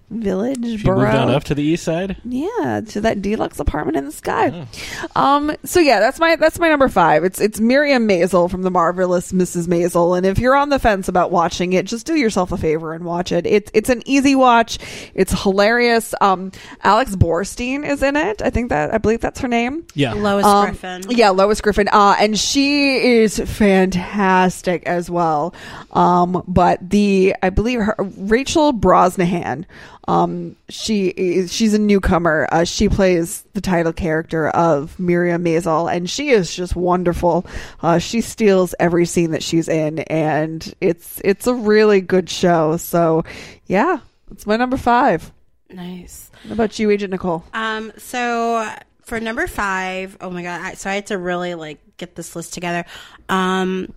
village She borough. moved on up to the east side. Yeah, to that deluxe apartment in the sky. Um, so yeah, that's my that's my number five. It's it's Miriam Maisel from the marvelous Mrs. Maisel And if you're on the fence about watching it, just do yourself a favor and watch it. It's it's an easy watch. It's hilarious. Um, Alex Borstein is in it. I think that I believe that's her name. Yeah. Lois Um, Griffin. Yeah, Lois Griffin. Uh, and she is fantastic as well. Um, but the, I believe her, Rachel Brosnahan, um, she is, she's a newcomer. Uh, she plays the title character of Miriam Maisel and she is just wonderful. Uh, she steals every scene that she's in and it's, it's a really good show. So yeah, it's my number five. Nice. What about you, Agent Nicole? Um, so for number five, oh my god, I, so I had to really like get this list together. Um,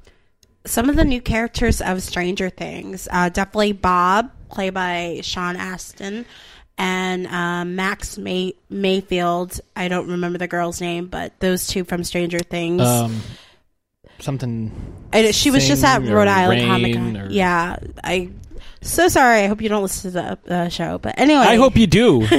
some of the new characters of Stranger Things, uh, definitely Bob, played by Sean Astin, and um, Max May- Mayfield. I don't remember the girl's name, but those two from Stranger Things. Um, something. I, she was just at Rhode Island Comic Con. or- Yeah, I. So sorry. I hope you don't listen to the uh, show. But anyway, I hope you do.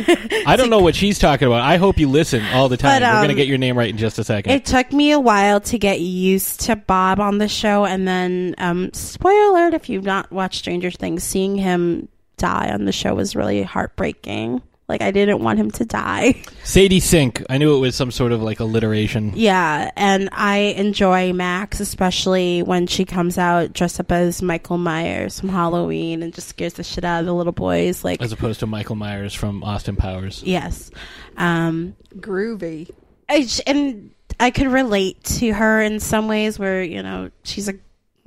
I don't know what she's talking about. I hope you listen all the time. But, We're um, gonna get your name right in just a second. It took me a while to get used to Bob on the show, and then, um, spoiler alert: if you've not watched Stranger Things, seeing him die on the show was really heartbreaking. Like I didn't want him to die. Sadie Sink. I knew it was some sort of like alliteration. Yeah, and I enjoy Max, especially when she comes out dressed up as Michael Myers from Halloween and just scares the shit out of the little boys. Like, As opposed to Michael Myers from Austin Powers. yes, um, Groovy. I, j- and I could relate to her in some ways where you know she's a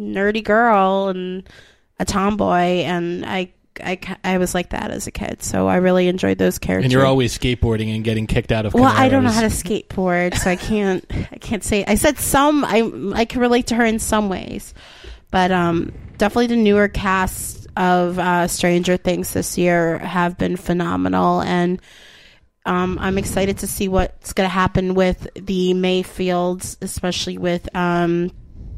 nerdy girl and a tomboy, and I. I, I was like that as a kid, so I really enjoyed those characters. And you're always skateboarding and getting kicked out of. Well, I don't know how to skateboard, so I can't. I can't say. I said some. I I can relate to her in some ways, but um, definitely the newer cast of uh, Stranger Things this year have been phenomenal, and um, I'm excited to see what's going to happen with the Mayfields, especially with um,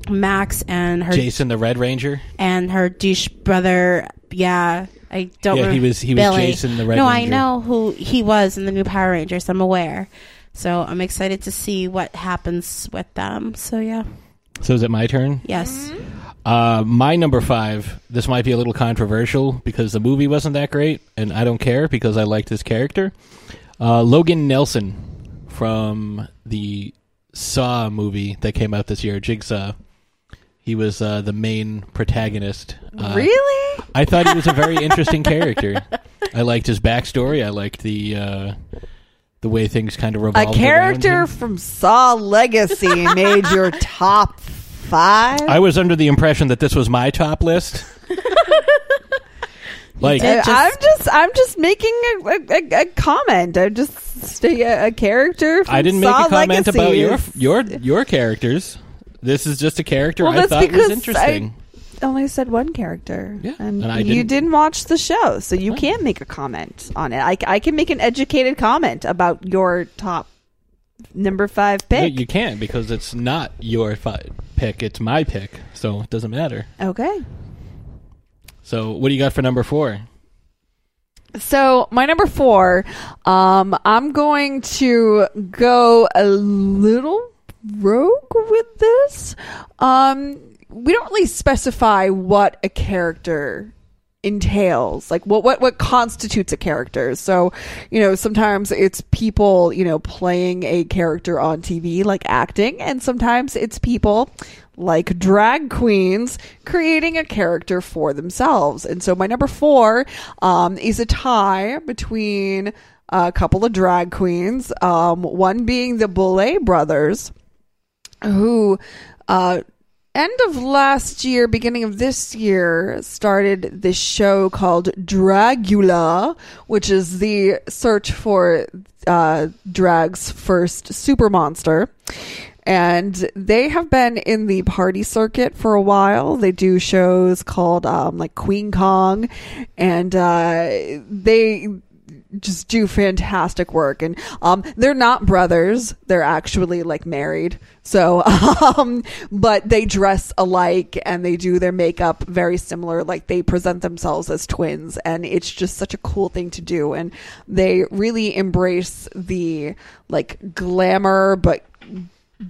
Max and her Jason the Red Ranger. and her douche brother. Yeah, I don't. Yeah, he was- he was Billy. Jason the Red No, I know who he was in the new Power Rangers. I'm aware, so I'm excited to see what happens with them. So yeah, So is it my turn? yes. Uh, my number five. This might be a little controversial because the movie wasn't that great, and I don't care because I liked this character. Uh, Logan Nelson from the Saw movie that came out this year, Jigsaw. He was uh, the main protagonist. Uh, really? I thought he was a very interesting character. I liked his backstory. I liked the uh, the way things kind of A revolved. around character him. from Saw Legacy made your top five. I was under the impression that this was my top list. like I- I'm just I'm just making a, a, a comment. I'm just stay a, a character. From I didn't make a comment Legacy. about your your your characters. This is just a character Well, I thought was interesting. I only said one character. Yeah, and, and you didn't- didn't watch the show, so you can't make a comment on it. I, I can make an educated comment about your top number five No, pick. you can't because it's not your fi- pick; it's my pick, so it doesn't matter. okay. So, what do you got for number four? So my number four, um, I'm going to go a little rogue with this. Um, we don't really specify what a character entails like what what what constitutes a character so you know sometimes it's people you know playing a character on TV like acting and sometimes it's people like drag queens creating a character for themselves and so my number 4 um is a tie between a couple of drag queens um one being the Boulet brothers who uh end of last year, beginning of this year, started this show called Dragula, which is the search for uh, drag's first super monster. And they have been in the party circuit for a while. They do shows called um, like Queen Kong, and uh, they just do fantastic work. And um they're not brothers. They're actually like married. So um but they dress alike and they do their makeup very similar. Like they present themselves as twins and it's just such a cool thing to do. And they really embrace the like glamour but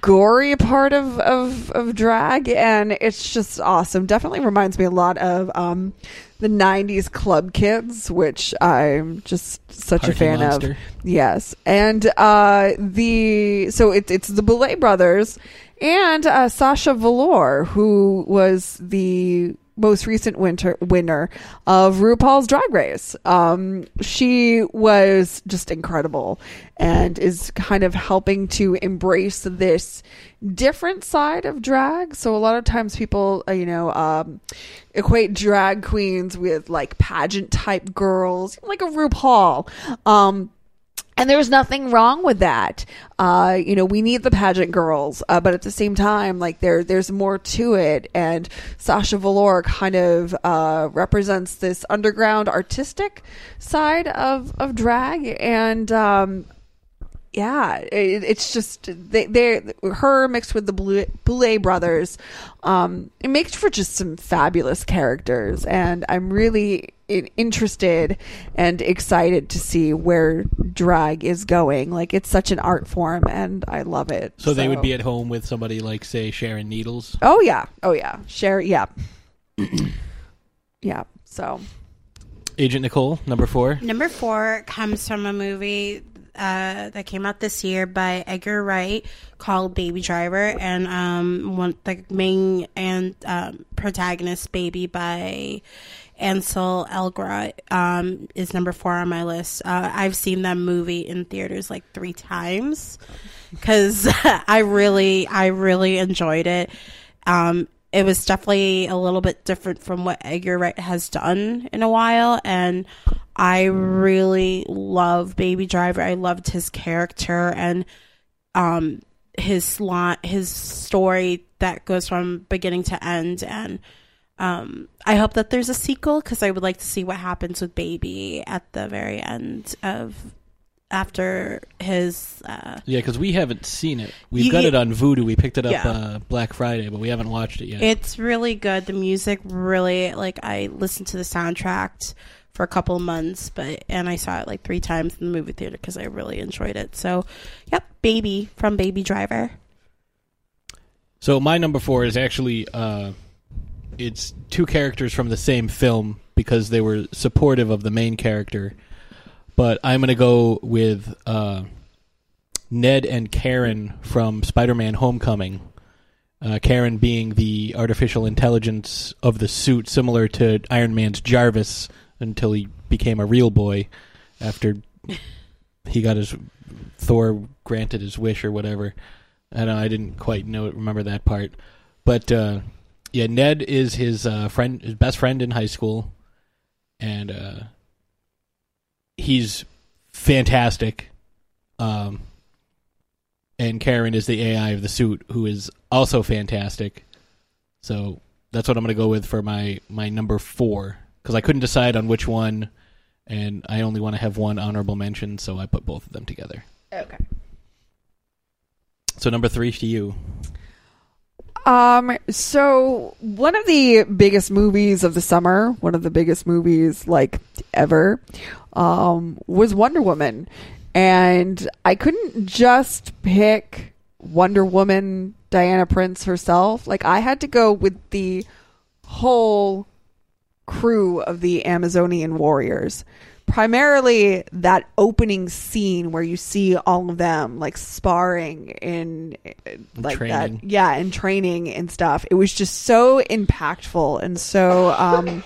gory part of, of, of drag and it's just awesome. Definitely reminds me a lot of um, the 90s club kids, which I'm just such a fan Monster. of. Yes. And uh, the so it's it's the Boulet brothers and uh, Sasha Velour, who was the most recent winter winner of RuPaul's Drag Race. Um, she was just incredible and is kind of helping to embrace this different side of drag. So a lot of times people, uh, you know, um, equate drag queens with like pageant type girls, like a RuPaul. Um, and there's nothing wrong with that. Uh, you know, we need the pageant girls, uh, but at the same time, like there, there's more to it. And Sasha Velour kind of uh, represents this underground artistic side of of drag, and um, yeah, it, it's just they they her mixed with the Boulet brothers. Um, it makes for just some fabulous characters, and I'm really interested and excited to see where drag is going. Like it's such an art form, and I love it. So, they would be at home with somebody like, say, Sharon Needles. Oh yeah, oh yeah, share yeah, yeah. So Agent Nicole, number four. Number four comes from a movie uh, that came out this year by Edgar Wright called Baby Driver, and um, one the main and um, protagonist, Baby by Ansel Elgort, um, is number four on my list. Uh, I've seen that movie in theaters like three times because I really, I really enjoyed it. Um, it was definitely a little bit different from what Edgar Wright has done in a while, and I really love Baby Driver. I loved his character and um his lot his story that goes from beginning to end and um I hope that there's a sequel because I would like to see what happens with Baby at the very end of after his uh Yeah, because we haven't seen it. We've You- got it on Vudu. We picked it up Yeah. uh, Black Friday, but we haven't watched it yet. It's really good. The music really like I listened to the soundtrack for a couple of months, but and I saw it like three times in the movie theater because I really enjoyed it. So, yep, Baby from Baby Driver. So my number four is actually uh, it's two characters from the same film because they were supportive of the main character. But I'm going to go with uh, Ned and Karen from Spider-Man: Homecoming. Uh, Karen being the artificial intelligence of the suit, similar to Iron Man's Jarvis, until he became a real boy after he got his Thor granted his wish or whatever. I I didn't quite know remember that part, but uh, yeah, Ned is his uh, friend, his best friend in high school, and uh, he's fantastic. Um, and Karen is the AI of the suit, who is also fantastic. So that's what I'm going to go with for my my number four because I couldn't decide on which one, and I only want to have one honorable mention, so I put both of them together. Okay. So number three to you. Um, so one of the biggest movies of the summer, one of the biggest movies like ever, um, was Wonder Woman. And I couldn't just pick Wonder Woman, Diana Prince herself. Like I had to go with the whole crew of the Amazonian warriors. Primarily that opening scene where you see all of them like sparring in like training. that yeah, and training and stuff. It was just so impactful and so um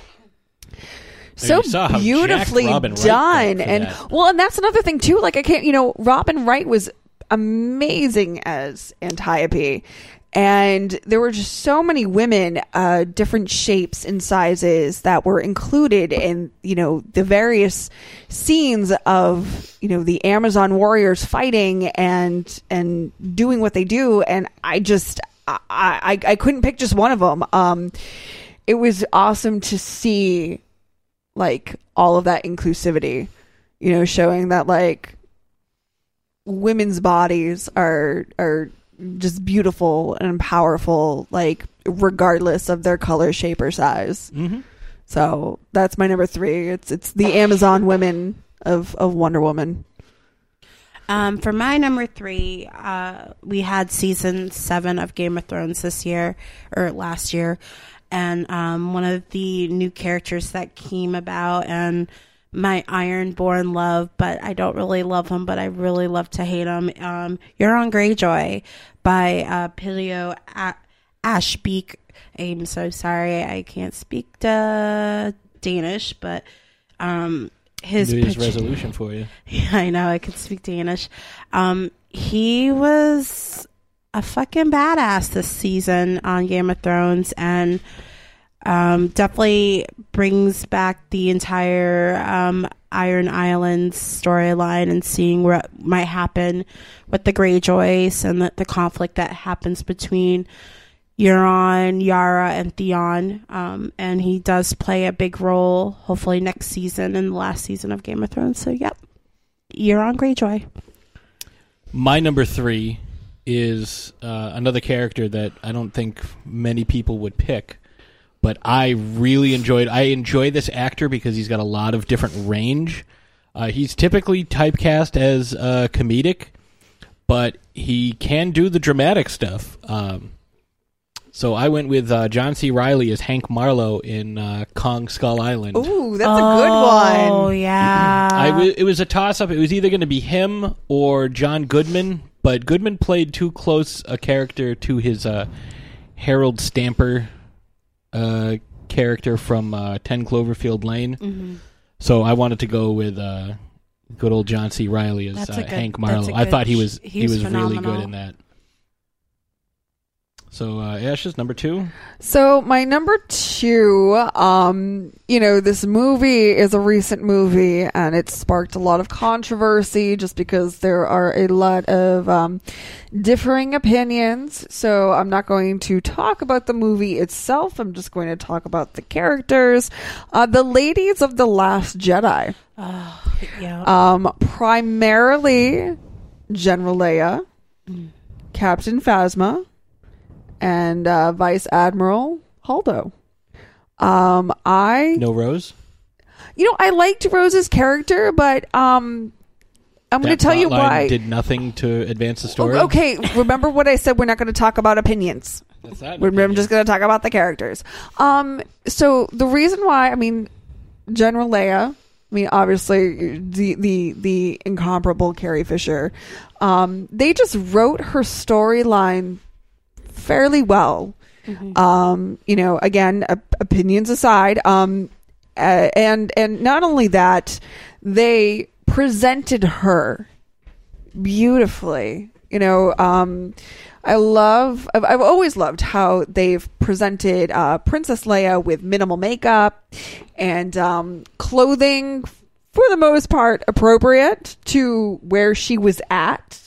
so you saw how beautifully jacked Robin Wright done and that. well and that's another thing too like i can't you know robin wright was amazing as antiope and there were just so many women uh different shapes and sizes that were included in you know the various scenes of you know the amazon warriors fighting and and doing what they do. And i just i i, I couldn't pick just one of them um it was awesome to see like all of that inclusivity you know showing that like women's bodies are are just beautiful and powerful like regardless of their color shape or size. Mhm. so that's my number three. It's it's the amazon women of of wonder woman. Um, for my number three, uh, we had season seven of Game of Thrones this year or last year, and um, one of the new characters that came about and my Ironborn love, but I don't really love him, but I really love to hate him. Um, Euron Greyjoy by uh, Pilio A- Ashbeak. I'm so sorry, I can't speak Danish, but um, his New Year's pitch- resolution for you. yeah, I know. I could speak Danish. Um, he was a fucking badass this season on Game of Thrones, and um, definitely brings back the entire um, Iron Islands storyline and seeing what might happen with the Greyjoys and the, the conflict that happens between Euron, Yara, and Theon. Um, and he does play a big role, hopefully next season and the last season of Game of Thrones. So, yep, Euron Greyjoy. My number three is uh, another character that I don't think many people would pick, but I really enjoyed. I enjoy this actor because he's got a lot of different range. Uh, he's typically typecast as uh, comedic, but he can do the dramatic stuff. Um, so I went with uh, John C. Reilly as Hank Marlowe in uh, Kong Skull Island. Ooh, that's a good one. Oh, yeah. I w- it was a toss up. It was either going to be him or John Goodman, but Goodman played too close a character to his uh, Harold Stamper uh, character from uh, 10 Cloverfield Lane. Mhm. So I wanted to go with uh, good old John C. Reilly as uh, good- Hank Marlowe. I thought he was he, he was was really good in that. So uh, Ashes number two. So my number two, um, you know, this movie is a recent movie and it sparked a lot of controversy just because there are a lot of um, differing opinions. So I'm not going to talk about the movie itself. I'm just going to talk about the characters. Uh, the Ladies of the Last Jedi. yeah. Um, primarily General Leia, Captain Phasma, and uh, Vice Admiral Holdo. Um, I No Rose. you know I liked Rose's character, but um, I'm going That to tell you why. Did nothing to advance the story. Okay, remember what I said? We're not going to talk about opinions. That's that. We're, I'm just going to talk about the characters. Um, so the reason why, I mean, General Leia. I mean, obviously, the the the incomparable Carrie Fisher. Um, they just wrote her storyline fairly well. Um, you know, again, op- opinions aside, um, uh, and and not only that, they presented her beautifully. You know, um, I love. I've, I've always loved how they've presented uh, Princess Leia with minimal makeup and um, clothing, for the most part, appropriate to where she was at.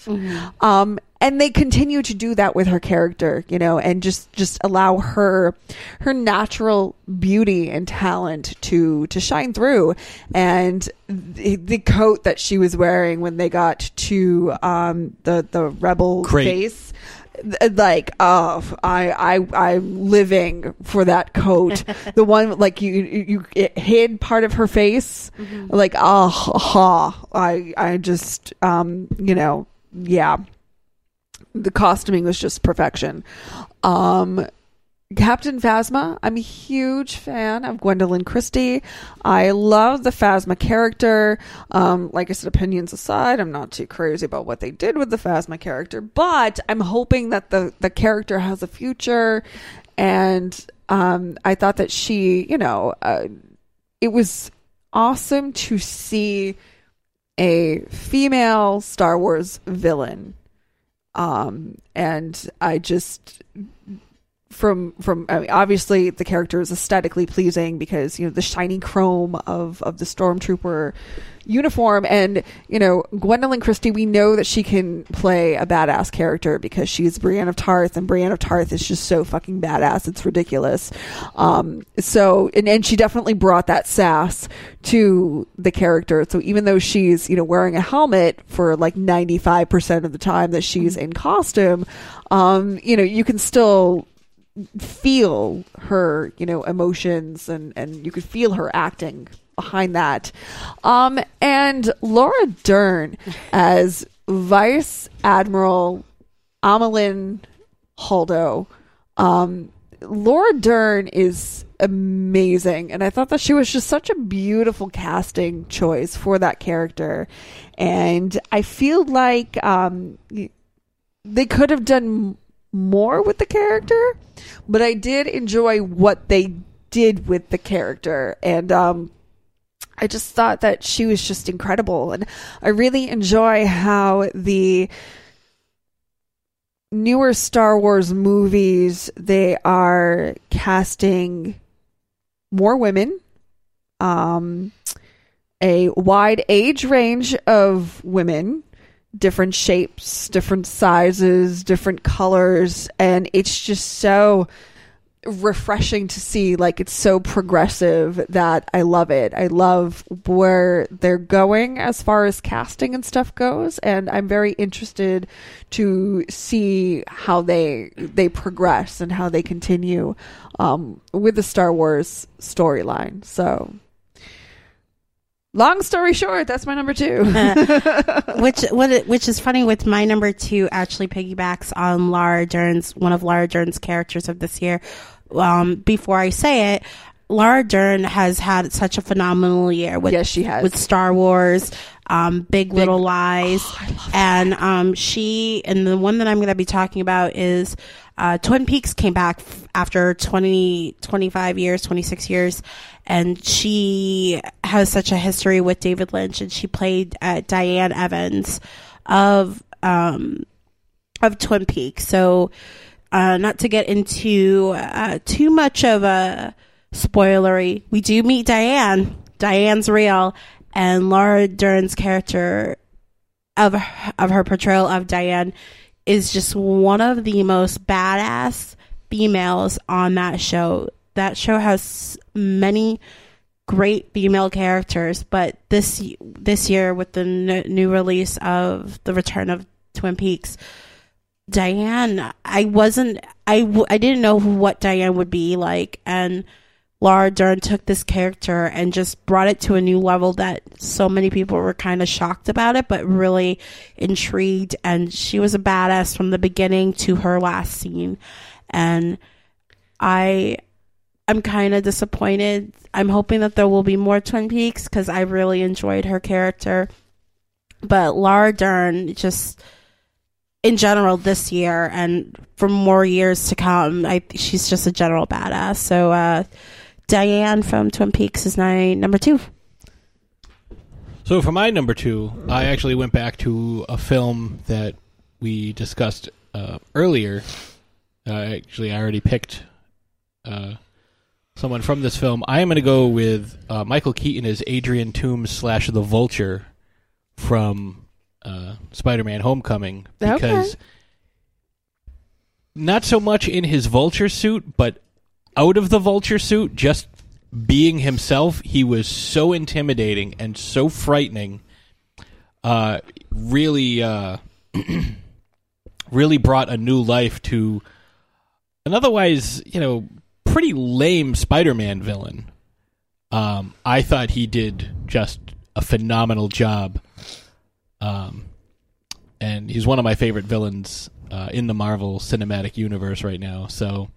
Um, and they continue to do that with her character, you know, and just just allow her her natural beauty and talent to to shine through. And the, the coat that she was wearing when they got to um, the the rebel Great. base th- like oh i i i'm living for that coat. The one like you you it hid part of her face. Like ah ha i i just um you know yeah. The costuming was just perfection. Um Captain Phasma, I'm a huge fan of Gwendoline Christie. I love the Phasma character. Um, like I said, opinions aside, I'm not too crazy about what they did with the Phasma character, but I'm hoping that the, the character has a future. And um, I thought that she, you know, uh, it was awesome to see a female Star Wars villain. Um, and I just from from I mean, obviously the character is aesthetically pleasing because you know the shiny chrome of of the stormtrooper uniform. And you know Gwendoline Christie we know that she can play a badass character because she's Brienne of Tarth and Brienne of Tarth is just so fucking badass. It's ridiculous. Um so and, and she definitely brought that sass to the character. So even though she's you know wearing a helmet for like 95% of the time that she's in costume um you know you can still feel her, you know, emotions and and you could feel her acting behind that. Um and Laura Dern as Vice Admiral Amilyn Holdo. Um Laura Dern is amazing and I thought that she was just such a beautiful casting choice for that character. And I feel like um they could have done more with the character, but I did enjoy what they did with the character. And um, I just thought that she was just incredible. And I really enjoy how the newer Star Wars movies they are casting more women um a wide age range of women different shapes, different sizes, different colors, and it's just so refreshing to see like it's so progressive that I love it. I love where they're going as far as casting and stuff goes and I'm very interested to see how they they progress and how they continue um with the Star Wars storyline. So Long story short, that's my number two. which what which is funny with my number two actually piggybacks on Laura Dern's one of Laura Dern's characters of this year. Um, before I say it, Laura Dern has had such a phenomenal year with yes, she has with Star Wars, um, Big, Little Lies, and um, she and the one that I'm going to be talking about is uh, Twin Peaks came back f- after 20, 25 years, 26 years, and she has such a history with David Lynch, and she played uh, Diane Evans of um, of Twin Peaks. So uh, not to get into uh, too much of a spoilery, we do meet Diane. Diane's real, and Laura Dern's character of of her portrayal of Diane is just one of the most badass females on that show. That show has many great female characters, but this this year with the n- new release of the Return of Twin Peaks, Diane, I wasn't, I w- I didn't know what Diane would be like, and Laura Dern took this character and just brought it to a new level that so many people were kind of shocked about it, but really intrigued. And she was a badass from the beginning to her last scene. And I, I'm kind of disappointed. I'm hoping that there will be more Twin Peaks because I really enjoyed her character. But Laura Dern just, in general, this year and for more years to come, I she's just a general badass. So, uh, Diane from Twin Peaks is my number two. So for my number two, I actually went back to a film that we discussed uh, earlier. Uh, actually, I already picked uh, someone from this film. I am going to go with uh, Michael Keaton as Adrian Toomes slash the Vulture from uh, Spider-Man: Homecoming Okay. because not so much in his Vulture suit, but out of the Vulture suit, just being himself, he was so intimidating and so frightening. Uh, really, uh, really brought a new life to an otherwise, you know, pretty lame Spider-Man villain. Um, I thought he did just a phenomenal job. Um, and he's one of my favorite villains uh, in the Marvel Cinematic Universe right now. So,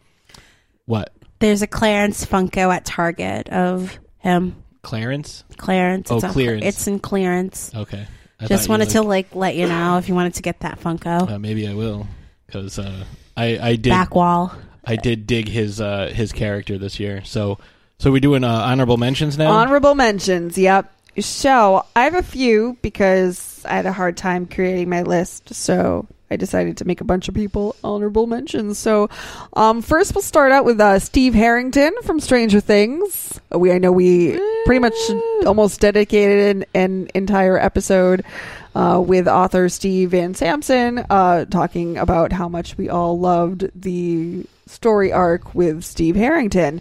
what There's a Clarence Funko at Target of him. Clarence? Clarence. Oh, it's on- clearance. it's in clearance. Okay. I Just wanted like- to like let you know if you wanted to get that Funko. Uh, maybe I will, because uh, I I did Back wall. I did dig his uh, his character this year. So so we doing uh, honorable mentions now. Honorable mentions. Yep. So I have a few because I had a hard time creating my list. So I decided to make a bunch of people honorable mentions. So um, first, we'll start out with uh, Steve Harrington from Stranger Things. We I know we pretty much almost dedicated an, an entire episode. Uh, with author Steve Van Sampson, uh, talking about how much we all loved the story arc with Steve Harrington.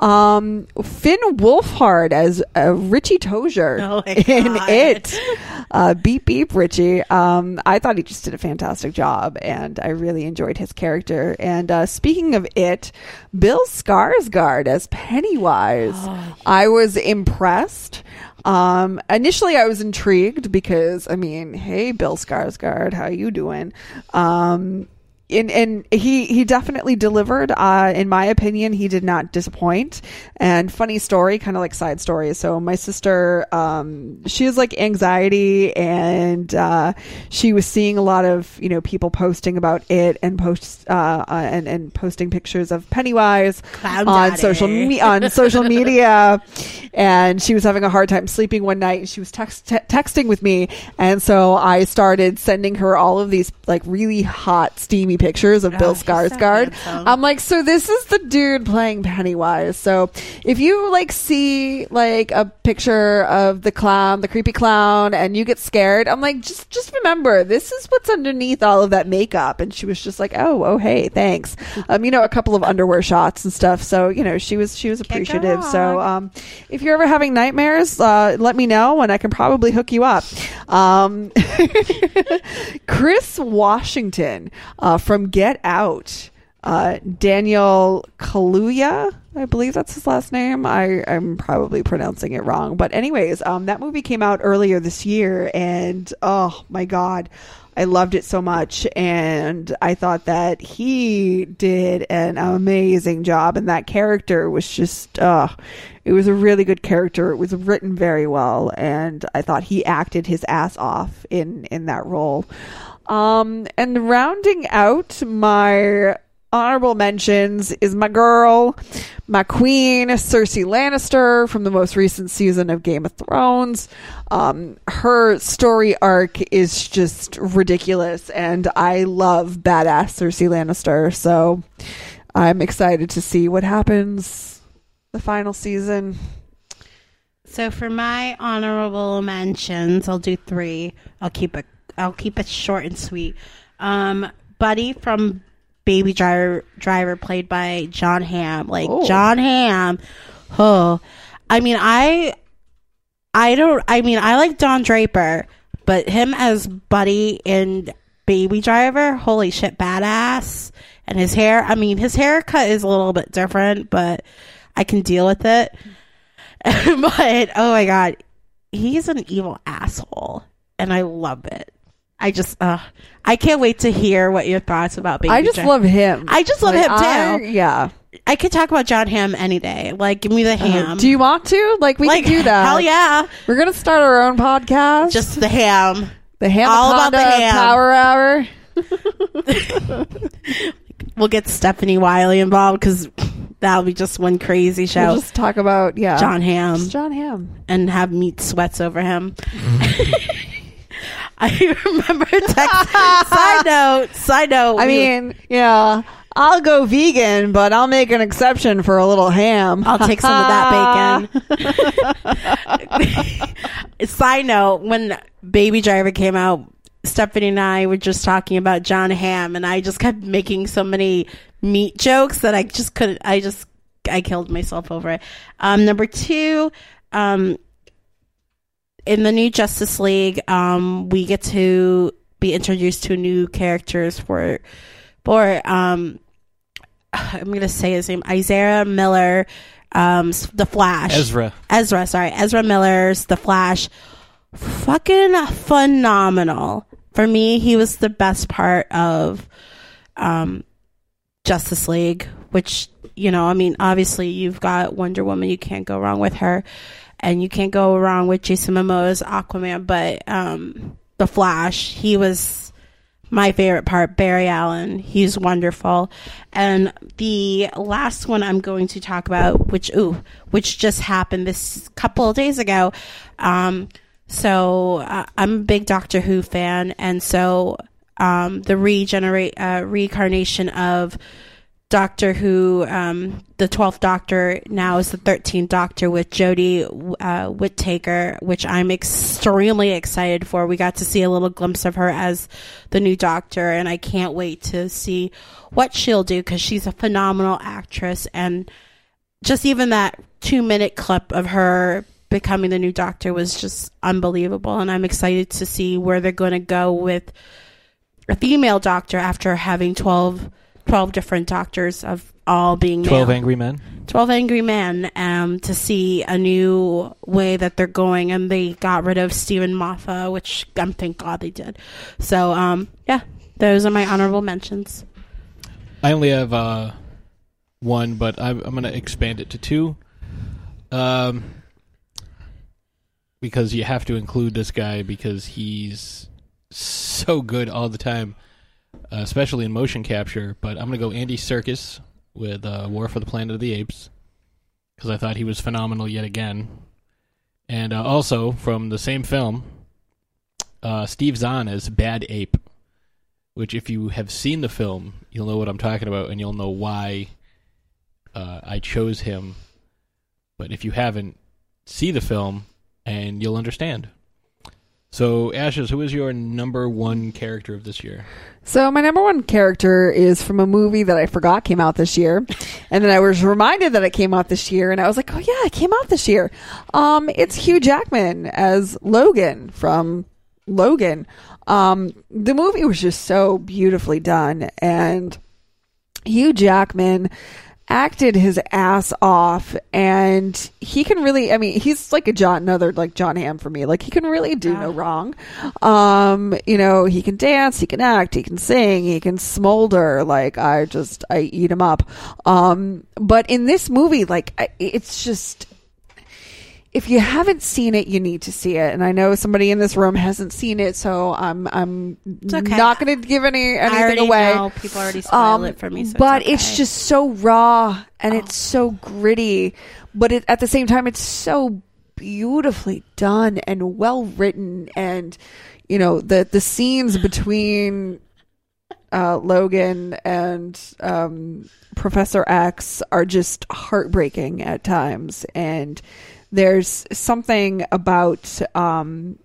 Um, Finn Wolfhard as uh, Richie Tozier Oh in it. Uh, beep beep Richie. Um, I thought he just did a fantastic job, and I really enjoyed his character. And uh, speaking of it, Bill Skarsgård as Pennywise. I was impressed. Um, initially, I was intrigued because I mean, hey, Bill Skarsgård, how you doing? Um, and, and he he definitely delivered. Uh, in my opinion, he did not disappoint. And funny story, kind of like side story. So my sister, um, she has like anxiety, and uh, she was seeing a lot of you know people posting about it and posts uh, uh, and and posting pictures of Pennywise on social me- on social media, and she was having a hard time sleeping one night. And she was text- te- texting with me, and so I started sending her all of these like really hot, steamy pictures of Bill he's so Skarsgård. I'm like, so this is the dude playing Pennywise. So if you like see like a picture of the clown, the creepy clown, and you get scared, I'm like, just just remember, this is what's underneath all of that makeup. And she was just like, oh, oh, hey, thanks. Um, you know, a couple of underwear shots and stuff. So you know, she was she was appreciative. So um, if you're ever having nightmares, uh, let me know, and I can probably hook you up. Um, Chris Washington uh, from Get Out. Uh, Daniel Kaluuya, I believe that's his last name. I, I'm probably pronouncing it wrong, but anyways, um, that movie came out earlier this year, and oh my god, I loved it so much, and I thought that he did an amazing job, and that character was just, uh, it was a really good character. It was written very well, and I thought he acted his ass off in in that role. Um, and rounding out my honorable mentions is my girl, my queen, Cersei Lannister from the most recent season of Game of Thrones. Um, her story arc is just ridiculous, and I love badass Cersei Lannister. So I'm excited to see what happens the final season. So for my honorable mentions, I'll do three. I'll keep it. I'll keep it short and sweet. Um, Buddy from Baby Driver, Driver, played by Jon Hamm. Like Oh. Jon Hamm. Oh, I mean, I, I don't. I mean, I like Don Draper, but him as Buddy in Baby Driver, holy shit, badass. And his hair. I mean, his haircut is a little bit different, but I can deal with it. but oh my god, he's an evil asshole, and I love it. I just, uh, I can't wait to hear what your thoughts about Baby. I just Driver- love him. I just love Like, him I- too. yeah. I could talk about Jon Hamm any day. Like, give me the ham. Uh, do you want to? Like, we Like, can do that. hell yeah. We're gonna start our own podcast. Just the ham. the ham. all about the ham. Power Hour. We'll get Stephanie Wiley involved because that'll be just one crazy show. We'll just talk about yeah, Jon Hamm. Just Jon Hamm. and have meat sweats over him. I remember text. side note. Side note. I we- mean, yeah, I'll go vegan, but I'll make an exception for a little ham. I'll take some of that bacon. Side note, when Baby Driver came out, Stephanie and I were just talking about Jon Hamm, and I just kept making so many meat jokes that I just couldn't. I just I killed myself over it. Um, number two, um, in the new Justice League, um, we get to be introduced to new characters for for um, I'm gonna say his name, Isaiah Miller, um, the Flash, Ezra. Ezra, sorry, Ezra Miller's The Flash. Fucking phenomenal. For me, he was the best part of um, Justice League, which, you know, I mean, obviously you've got Wonder Woman, you can't go wrong with her, and you can't go wrong with Jason Momoa's Aquaman, but um, The Flash, he was my favorite part, Barry Allen. He's wonderful. And the last one I'm going to talk about, which ooh, which just happened this couple of days ago. Um, so uh, I'm a big Doctor Who fan, and so um, the regenerate uh, reincarnation of Doctor Who, um, the twelfth Doctor now is the thirteenth Doctor with Jodie uh, Whittaker, which I'm extremely excited for. We got to see a little glimpse of her as the new Doctor, and I can't wait to see what she'll do because she's a phenomenal actress, and just even that two minute clip of her becoming the new Doctor was just unbelievable, and I'm excited to see where they're going to go with a female Doctor after having 12, 12 different Doctors of all being Twelve male. Angry Men. 12 Angry Men um, to see a new way that they're going. And they got rid of Steven Moffat, which I'm thank God they did. So, um, yeah, those are my honorable mentions. I only have uh, one, but I'm, I'm going to expand it to two. Um, because you have to include this guy because he's so good all the time, uh, especially in motion capture. But I'm going to go Andy Serkis with uh, War for the Planet of the Apes because I thought he was phenomenal yet again. And uh, also from the same film, uh, Steve Zahn as Bad Ape which if you have seen the film, you'll know what I'm talking about, and you'll know why uh, I chose him. But if you haven't, see the film, and you'll understand. So, Ashes, who is your number one character of this year? So my number one character is from a movie that I forgot came out this year, and then I was reminded that it came out this year, and I was like, "Oh yeah, it came out this year." Um, it's Hugh Jackman as Logan from Logan. Um, the movie was just so beautifully done, and Hugh Jackman acted his ass off and he can really I mean he's like a John another like Jon Hamm for me. Like he can really do no wrong. Um you know he can dance he can act he can sing he can smolder. Like I just I eat him up. Um but in this movie like I, it's just if you haven't seen it, you need to see it. And I know somebody in this room hasn't seen it, so I'm I'm okay. not going to give any anything away. know. People already spoiled Um, it for me. So but it's, it's just so raw and it's so gritty. But it, at the same time, it's so beautifully done and well written. And you know the the scenes between uh, Logan and um, Professor X are just heartbreaking at times. And there's something about um,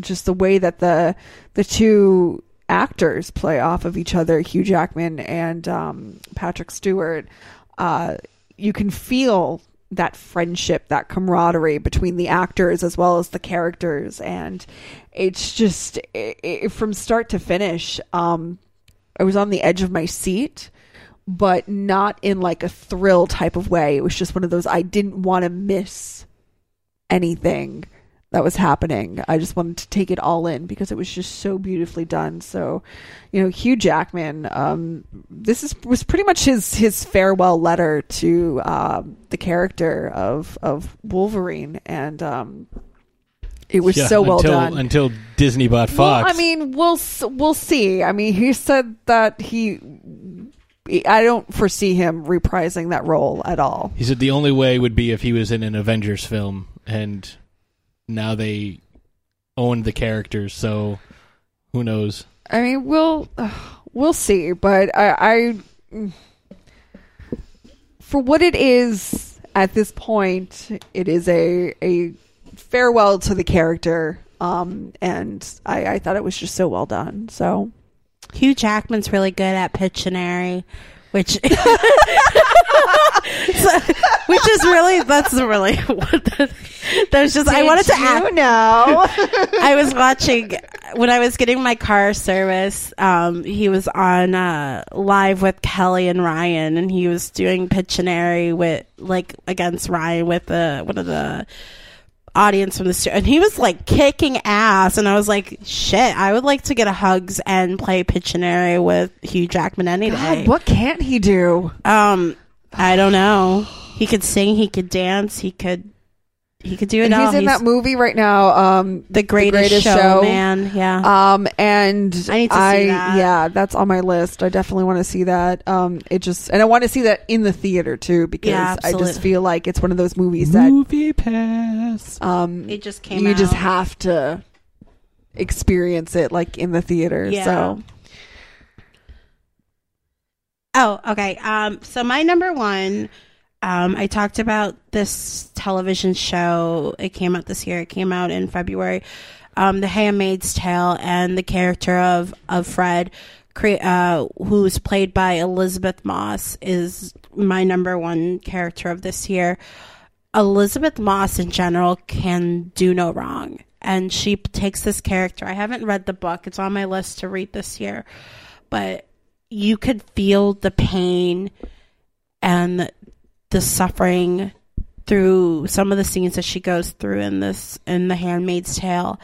just the way that the the two actors play off of each other, Hugh Jackman and um, Patrick Stewart. Uh, you can feel that friendship, that camaraderie between the actors as well as the characters, and it's just i i from start to finish. Um, I was on the edge of my seat, but not in like a thrill type of way. It was just one of those I didn't want to miss anything that was happening. I just wanted to take it all in because it was just so beautifully done. So, you know, Hugh Jackman, um, this is was pretty much his his farewell letter to um, the character of of Wolverine, and um, it was Yeah, so well until, done. until Disney bought Fox. Well, I mean, we'll we'll see. I mean, he said that he. I don't foresee him reprising that role at all. He said the only way would be if he was in an Avengers film, and now they own the characters, so who knows? I mean, we'll we'll see, but I, I for what it is at this point, it is a a farewell to the character. Um, and I, I thought it was just so well done. So Hugh Jackman's really good at Pictionary, which so- which is really that's really what the, there's just I wanted to you ask. know? I was watching when I was getting my car service. Um, he was on uh, live with Kelly and Ryan, and he was doing Pictionary with like against Ryan with the one of the audience from the studio, and he was like kicking ass. And I was like, shit, I would like to get a hugs and play Pictionary with Hugh Jackman any day. God, what can't he do? Um, I don't know. He could sing. He could dance. He could. He could do it And all. he's in that movie right now. Um, The Greatest Showman, yeah. Um, and I need to see that. Yeah, that's on my list. I definitely want to see that. Um, it just and I want to see that in the theater too because Yeah, I just feel like it's one of those movies that MoviePass. Um, It just came You just have to experience it like in the theater. Yeah. So Oh, okay. Um, so my number one, um, I talked about this television show. It came out this year. It came out in February. Um, The Handmaid's Tale and the character of Offred, cre- uh, who's played by Elisabeth Moss, is my number one character of this year. Elisabeth Moss in general can do no wrong. And she takes this character. I haven't read the book. It's on my list to read this year. But you could feel the pain and the suffering through some of the scenes that she goes through in this in the handmaid's tale.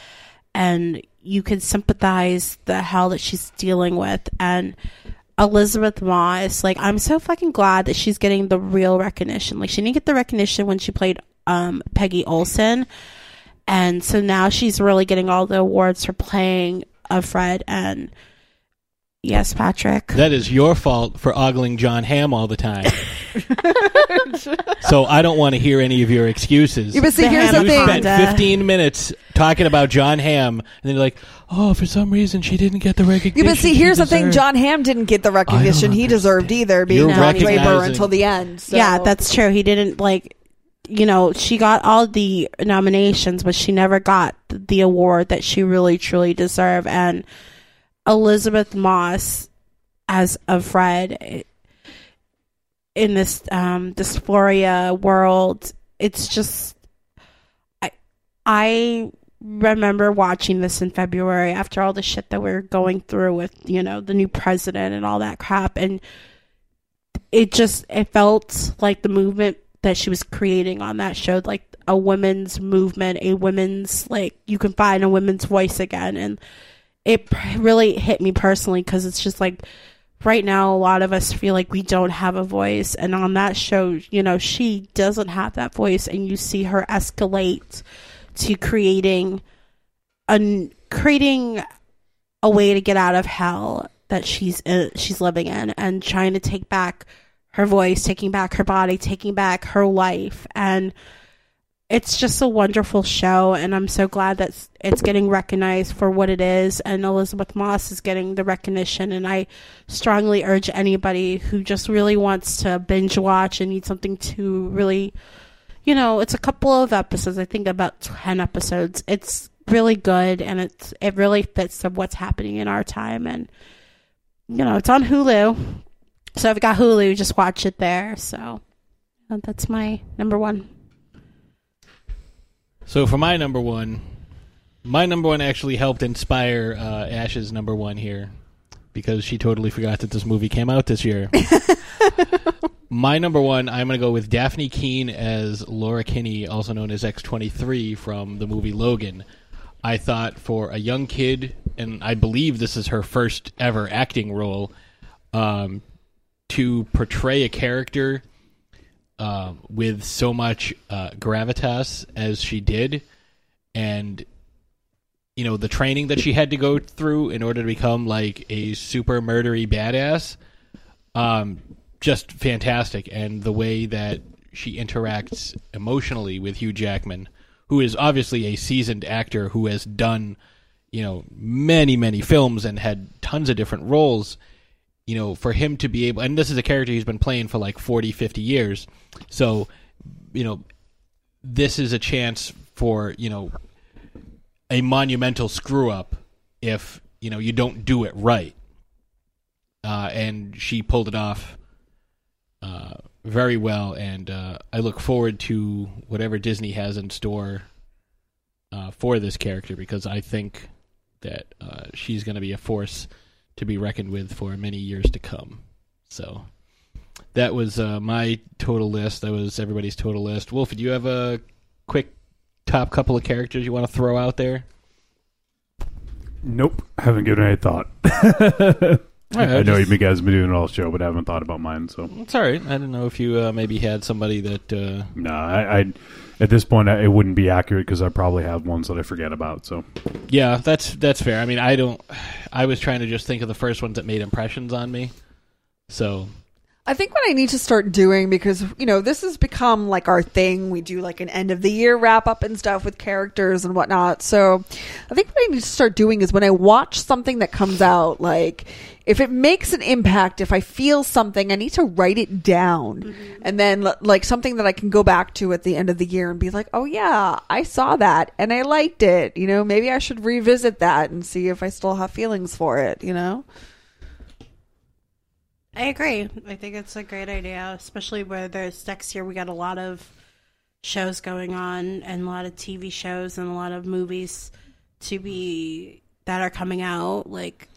And you can sympathize the hell that she's dealing with. And Elisabeth Moss like I'm so fucking glad that she's getting the real recognition. Like she didn't get the recognition when she played um Peggy Olson and so now she's really getting all the awards for playing Offred and yes Patrick That is your fault for ogling Jon Hamm all the time. so I don't want to hear any of your excuses. Yeah, but see, The here's the you thing. spent 15 minutes talking about Jon Hamm, and then you're like, "Oh, for some reason she didn't get the recognition." yeah, but see, she here's the thing: deserved." Jon Hamm didn't get the recognition he deserved either, being You're Don Draper recognizing- until the end. So. Yeah, that's true. He didn't like, you know, she got all the nominations, but she never got the award that she really truly deserved. And Elisabeth Moss as Offred in this um, dysphoria world, it's just, I, I remember watching this in February after all the shit that we are going through with, you know, the new president and all that crap. And it just it felt like the movement that she was creating on that show like a women's movement a women's like you can find a women's voice again and it really hit me personally because it's just like right now a lot of us feel like we don't have a voice. And on that show you know she doesn't have that voice and you see her escalate to creating a creating a way to get out of hell that she's uh, she's living in and trying to take back her voice taking back her body taking back her life. And it's just a wonderful show and i'm so glad that it's getting recognized for what it is and elisabeth moss is getting the recognition and i strongly urge anybody who just really wants to binge watch and need something to really you know it's a couple of episodes i think about 10 episodes. It's really good and it's it really fits of what's happening in our time and you know it's on hulu. So if you got hulu just watch it there. So that's my number one So for my number one, my number one actually helped inspire uh, Ash's number one here because she totally forgot that this movie came out this year. my number one, I'm going to go with Dafne Keen as Laura Kinney, also known as X23 from the movie Logan. I thought for a young kid, and I believe this is her first ever acting role, um, to portray a character um, with so much uh, gravitas as she did, and you know the training that she had to go through in order to become like a super murdery badass, um, just fantastic. And the way that she interacts emotionally with Hugh Jackman, who is obviously a seasoned actor who has done you know many many films and had tons of different roles you know, for him to be able, and this is a character he's been playing for like 40, 50 years. So, you know, this is a chance for, you know, a monumental screw up if, you know, you don't do it right. Uh, and she pulled it off uh, very well. And uh, I look forward to whatever Disney has in store uh, for this character because I think that uh, she's going to be a force to be reckoned with for many years to come. So that was uh, my total list. That was everybody's total list. Wolf, do you have a quick top couple of characters you want to throw out there? Nope, haven't given any thought. right, I know just- you guys have been doing it all show, but I haven't thought about mine. So It's all right. I don't know if you uh, maybe had somebody that. Uh, no, I, I at this point it wouldn't be accurate because I probably have ones that I forget about. So yeah, that's that's fair. I mean, I don't. I was trying to just think of the first ones that made impressions on me. So I think what I need to start doing because you know this has become like our thing. We do like an end of the year wrap up and stuff with characters and whatnot. So I think what I need to start doing is when I watch something that comes out, like if it makes an impact, if I feel something, I need to write it down, mm-hmm. and then like something that I can go back to at the end of the year and be like, oh yeah, I saw that and I liked it. You know, maybe I should revisit that and see if I still have feelings for it. You know. I agree. I think it's a great idea, especially where there's next year we got a lot of shows going on and a lot of TV shows and a lot of movies to be that are coming out. Like,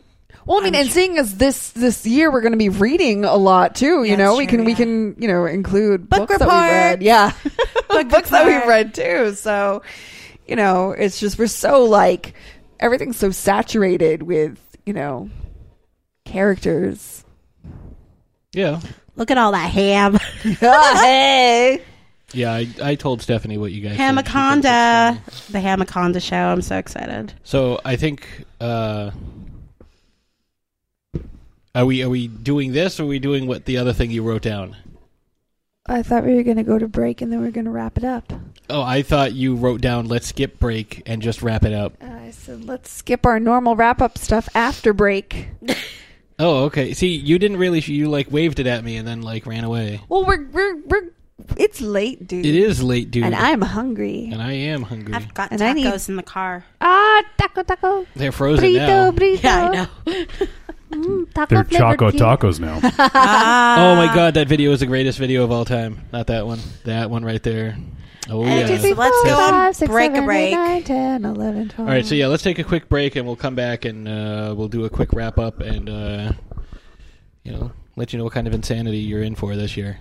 Well, I mean, and seeing as this this year we're going to be reading a lot too. You Yeah, know, we true, can we can you know include Book books that we read. report. Yeah, books that we've read too. So, you know, it's just we're so like everything's so saturated with you know characters. Yeah, look at all that ham. hey, yeah. I, I told Stephanie what you guys. said. Hamaconda. The Hamaconda show. I'm so excited. So I think. Uh, are we are we doing this or are we doing what the other thing you wrote down? I thought we were going to go to break and then we are going to wrap it up. Oh, I thought you wrote down let's skip break and just wrap it up. I said let's skip our normal wrap up stuff after break. Oh, okay. See, you didn't really you like waved it at me and then like ran away. Well, we're we're we're it's late, dude. It is late, dude. and I'm hungry. and I am hungry. I've got And I need- tacos in the car. Ah, taco taco. They're frozen Burrito, now. burrito. Yeah, I know. Mm, taco they're Choco tea. Tacos now. Oh my god, that video is the greatest video of all time. Not that one. That one right there. Oh And yeah. just- let's go on Five, six, break a seven, eight, break. nine, 10, 11, 12. All right, so yeah, let's take a quick break and we'll come back and uh, we'll do a quick wrap up and uh, you know let you know what kind of insanity you're in for this year.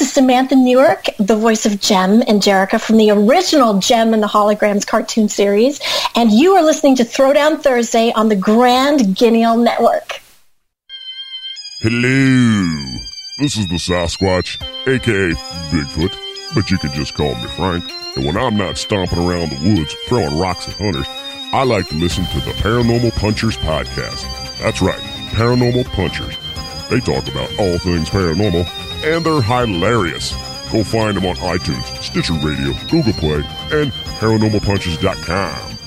This is Samantha Newark, the voice of Jem and Jerrica from the original Jem and the Holograms cartoon series, and you are listening to Throwdown Thursday on the Grand Guignol Network. Hello. This is the Sasquatch, aka Bigfoot, but you can just call me Frank. And when I'm not stomping around the woods throwing rocks at hunters, I like to listen to the Paranormal Punchers podcast. That's right, Paranormal Punchers. They talk about all things paranormal, and they're hilarious. Go find them on iTunes, Stitcher Radio, Google Play, and paranormalpunches.com.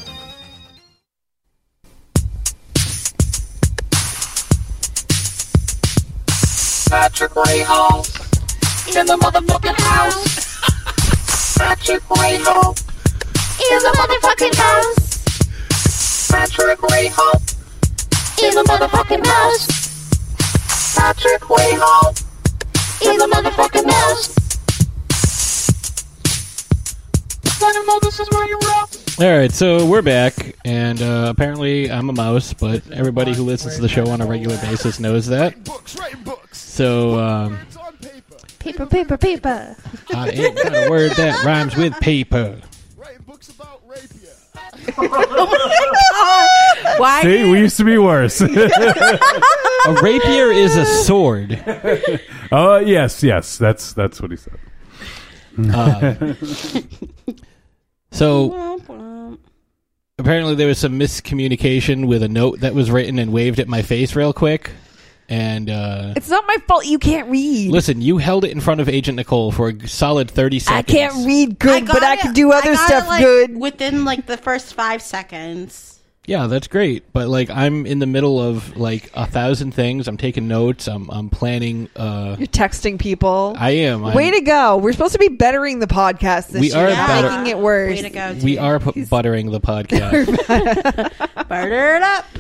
Patrick Rahal in the motherfucking house. Patrick Rahal in the motherfucking house. Patrick Rahal in the motherfucking house. Know this is where you're. All right, so we're back, and uh, apparently I'm a mouse, but everybody who listens to the show on a regular basis knows that. So um, Paper, paper, paper. I ain't got a word that rhymes with paper. Why? See, we used to be worse. A rapier is a sword. Uh, yes, yes, that's that's what he said. Uh, so apparently there was some miscommunication with a note that was written and waved at my face real quick. And uh, It's not my fault you can't read. listen, you held it in front of Agent Nicole for a solid thirty seconds. I seconds. can't read good, but I got can it- do other got it, stuff like, good. within like the first five seconds. Yeah, that's great. But like, I'm in the middle of like a thousand things. I'm taking notes. I'm I'm planning. Uh, You're texting people. I am. I'm- Way to go. We're supposed to be bettering the podcast this We year, are not better- making it worse. Way to go. we are pu- buttering the podcast. Butter it up.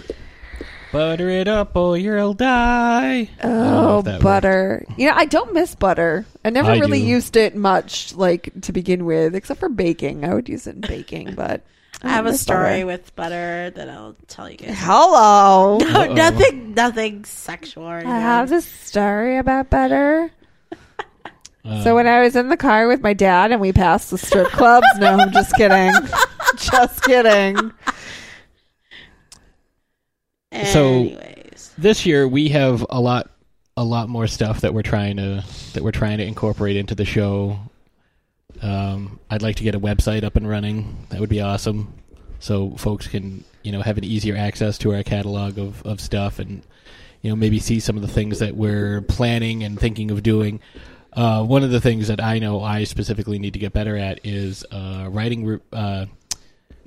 Butter it up, or you'll die. I don't know Oh, if that works. butter. You know, I don't miss butter. I never I really do. used it much, like, to begin with, except for baking. I would use it in baking, but. I have a story butter. with butter that I'll tell you guys. Hello. No, Uh-oh. nothing, nothing sexual. I have a story about butter. Uh, So when I was in the car with my dad and we passed the strip clubs, no, I'm just kidding. just kidding. So this year we have a lot, a lot more stuff that we're trying to that we're trying to incorporate into the show. Um, I'd like to get a website up and running. That would be awesome, so folks can you know have an easier access to our catalog of of stuff and you know maybe see some of the things that we're planning and thinking of doing. Uh, one of the things that I know I specifically need to get better at is uh, writing re- uh,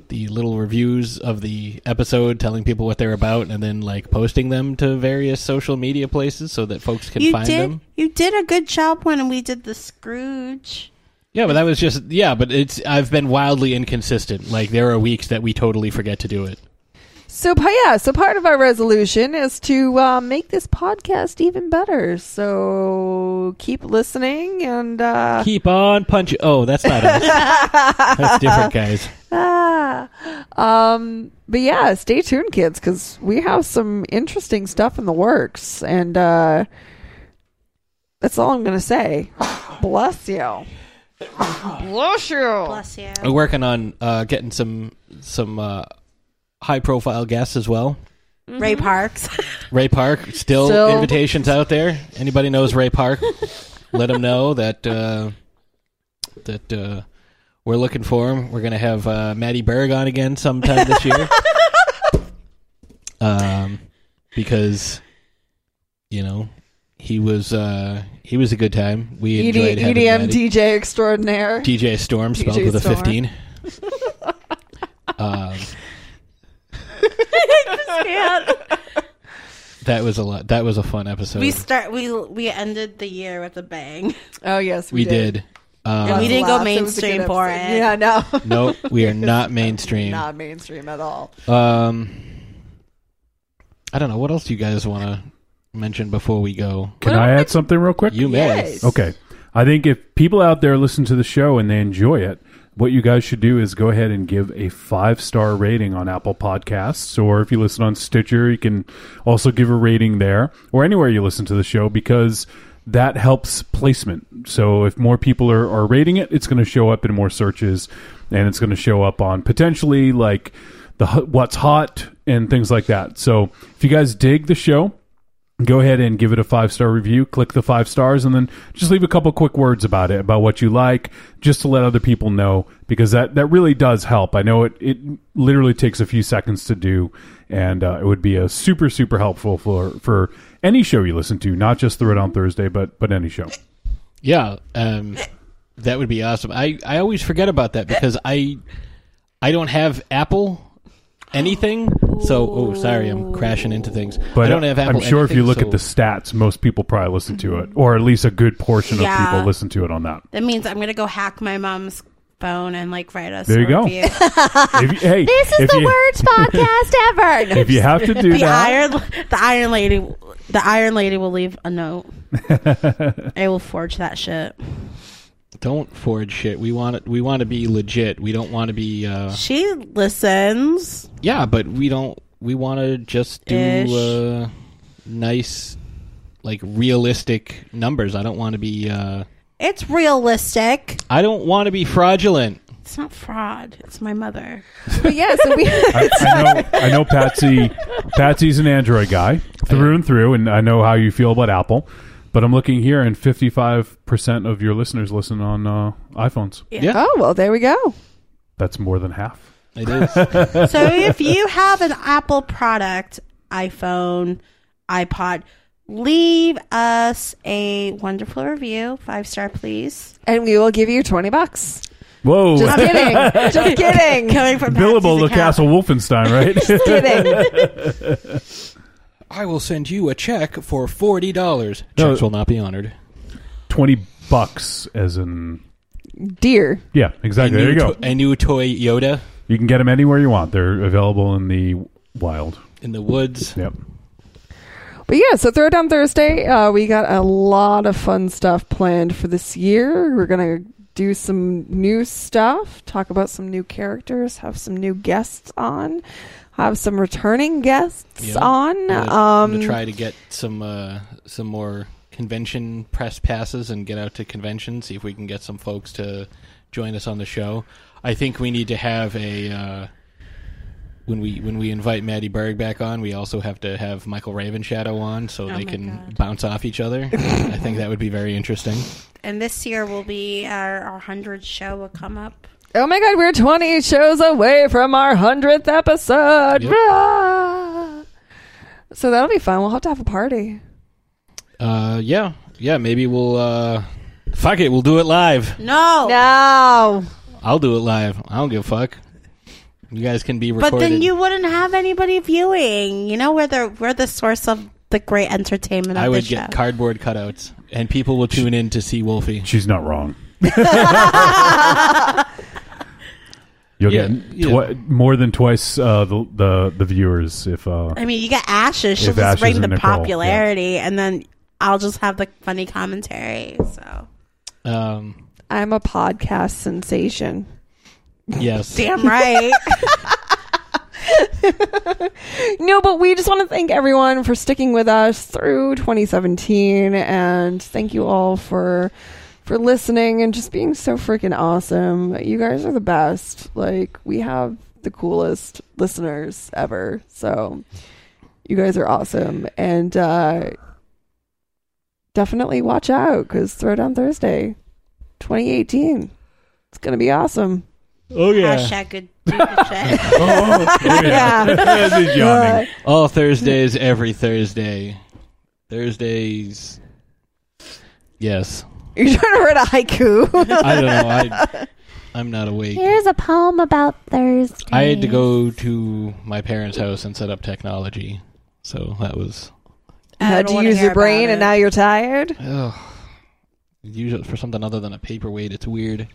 the little reviews of the episode, telling people what they're about, and then like posting them to various social media places so that folks can you find did. them. You did a good job when we did the Scrooge. Yeah, but that was just yeah, but it's I've been wildly inconsistent. Like there are weeks that we totally forget to do it. So yeah, so part of our resolution is to uh, make this podcast even better. So keep listening and uh, Keep on punching. Oh, that's not us. that's different, guys. Ah, um, but yeah, stay tuned, kids, because we have some interesting stuff in the works, and uh, that's all I'm gonna say. Bless you. Bless you. Bless you. We're working on uh, getting some some uh, high profile guests as well. Ray Parks. Ray Park, still, Still. invitations out there. Anybody knows Ray Park? let him know that uh, that uh, we're looking for him. We're gonna have uh, Maddie Berg on again sometime this year. um, because you know he was uh, he was a good time. We ED, enjoyed having EDM Maddie. DJ extraordinaire. DJ Storm spelled DJ with a fifteen. um, that was a lot. That was a fun episode. we start. We we ended the year with a bang. Oh yes, we did. Um, And we didn't go Laughs. It was a good mainstream for episode. it. Yeah, no. Nope, we are not mainstream. Not mainstream at all. Um, I don't know. What else do you guys want to mention before we go? Can I add something real quick? You may. Okay. I think if people out there listen to the show and they enjoy it, what you guys should do is go ahead and give a five star rating on Apple Podcasts, or if you listen on Stitcher, you can also give a rating there, or anywhere you listen to the show, because that helps placement. So if more people are, are rating it, it's going to show up in more searches, and it's going to show up on potentially like the what's hot and things like that. So if you guys dig the show, go ahead and give it a five star review. Click the five stars, and then just leave a couple quick words about it, about what you like, just to let other people know, because that that really does help. I know it it literally takes a few seconds to do, and uh, it would be a super super helpful for for any show you listen to, not just Throwdown Thursday, but but any show. Yeah, um, that would be awesome. I, I always forget about that because I I don't have Apple anything. So oh, sorry, I'm crashing into things. But I don't have Apple. I'm sure if you look so- at the stats, most people probably listen to it, or at least a good portion Yeah. of people listen to it on that. That means I'm gonna go hack my mom's phone and like write us. There you go. review. If you- hey, This is if the you- worst podcast ever. If you have to do the that, iron, the Iron Lady, the Iron Lady will leave a note. I will forge that shit. Don't forge shit. We want it. We want to be legit. We don't want to be. Uh, She listens. yeah, but we don't. We want to just do uh, nice, like realistic numbers. I don't want to be. Uh, It's realistic. I don't want to be fraudulent. It's not fraud. It's my mother. But yeah, so we. I, I know I know Patsy. Patsy's an Android guy through and through, and I know how you feel about Apple. But I'm looking here, and 55 percent of your listeners listen on uh, iPhones. Oh well, there we go. That's more than half. It is. So if you have an Apple product, iPhone, iPod, leave us a wonderful review, five star, please. And we will give you twenty bucks. Whoa! Just kidding. Just kidding. Coming from Billable to Patsy's Castle. Wolfenstein, right? Just kidding. I will send you a check for forty dollars. No. Checks will not be honored. Twenty bucks, as in Deer. yeah, exactly. There you go. to- a new toy Yoda You can get them anywhere you want. They're available in the wild. in the woods. Yep. But yeah, so Throwdown Thursday, uh, we got a lot of fun stuff planned for this year. We're gonna do some new stuff, talk about some new characters, have some new guests on, have some returning guests Yeah. on. I'm gonna, Um, gonna try to get some uh, some more convention press passes and get out to conventions. See if we can get some folks to join us on the show. I think we need to have a uh, when we when we invite Maddie Berg back on. We also have to have Michael Ravenshadow on so Oh they can God. bounce off each other. I think that would be very interesting. And this year will be our, our 100 show will come up. Oh my god, we're 20 shows away from our 100th episode. Yep. Rah! So that'll be fun. We'll have to have a party. Uh, yeah, yeah. Maybe we'll uh, fuck it. We'll do it live. No. No. I'll do it live. I don't give a fuck. You guys can be recorded. But then you wouldn't have anybody viewing. You know, we're the, we're the source of the great entertainment of I would the get show. cardboard cutouts, and people will tune in to see Wolfie. She's not wrong. You'll Yeah, get yeah. more than twice uh, the, the the viewers if uh, I mean, you get Ashes. She'll just bring the Nicole, yeah. popularity, and then I'll just have the funny commentary. So Um, I'm a podcast sensation. yes. damn right. No, but we just want to thank everyone for sticking with us through 2017 and thank you all for for listening and just being so freaking awesome. You guys are the best. Like we have the coolest listeners ever. So you guys are awesome and uh definitely watch out cuz Throwdown Thursday 2018. It's going to be awesome. Oh Hashtag good, do good shit. oh, yeah, This is. All Thursdays, every Thursday. Thursdays. Yes. You're trying to write a haiku. I don't know. I, I'm not awake. Here's a poem about Thursday. I had to go to my parents' house and set up technology, so that was. Uh, I had don't to wanna use hear your brain about and it. now you're tired. Ugh. Use it for something other than a paperweight. It's weird.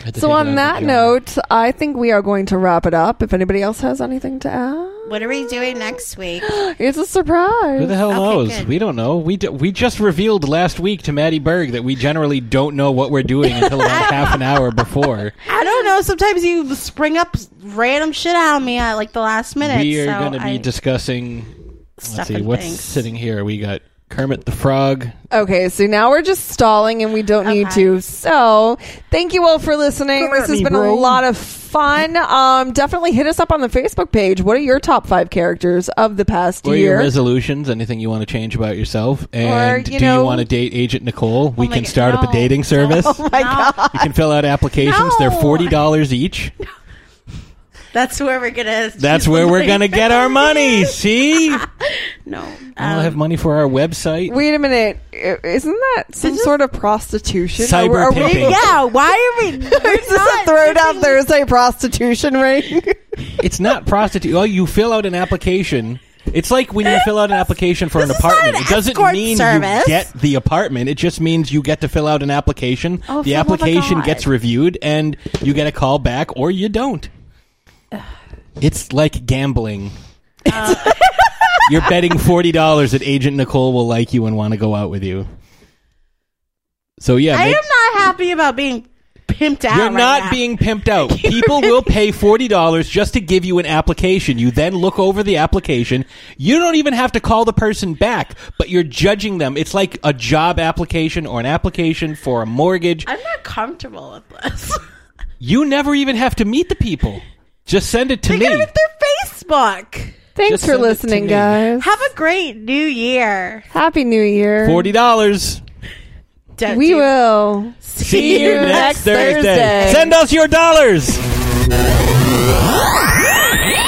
I had to So take it out on that note, I think we are going to wrap it up. If anybody else has anything to add, What are we doing next week? it's a surprise. Who the hell Okay, knows? good. We don't know. We d- we just revealed last week to Maddie Berg that we generally don't know what we're doing until about half an hour before. I don't know. Sometimes you spring up random shit on me at like the last minute. we are so going to be I- discussing. Let's Stuff see and what's things. sitting here. We got Kermit the Frog. Okay, so now we're just stalling and we don't need to. So, thank you all for listening. Come at this has me, been bro. a lot of fun. Um, definitely hit us up on the Facebook page. What are your top five characters of the past What are your year? resolutions? Anything you want to change about yourself? And you do know- you want to date Agent Nicole? we my can God, start up a dating service. oh my god! You can fill out applications. They're No. forty dollars each. That's where we're gonna. That's where we're gonna get our money. See, No. we'll um, have money for our website. Wait a minute. Isn't that some sort of prostitution? Cyber Are we- are we- pimping. Yeah. Why are we? Is this a throwdown Thursday prostitution ring? It's not prostitute. Oh, you fill out an application. It's like when you fill out an application for an This is not apartment. an It doesn't mean service. you get the apartment. It just means you get to fill out an application. Oh, the for the application gets reviewed, and you get a call back, or you don't. It's like gambling. You're betting forty dollars that Agent Nicole will like you and want to go out with you. So yeah, I make- am not happy about being pimped out. you're right not now. being pimped out. People will pay forty dollars just to give you an application. You then look over the application. You don't even have to call the person back, but you're judging them. It's like a job application or an application for a mortgage. I'm not comfortable with this. You never even have to meet the people. Just send it to They me. got it their Facebook. Thanks Just for send it to listening, me. guys. Have a great new year. Happy New Year. Forty dollars. Don't we do- will See you next Thursday. Send us your dollars.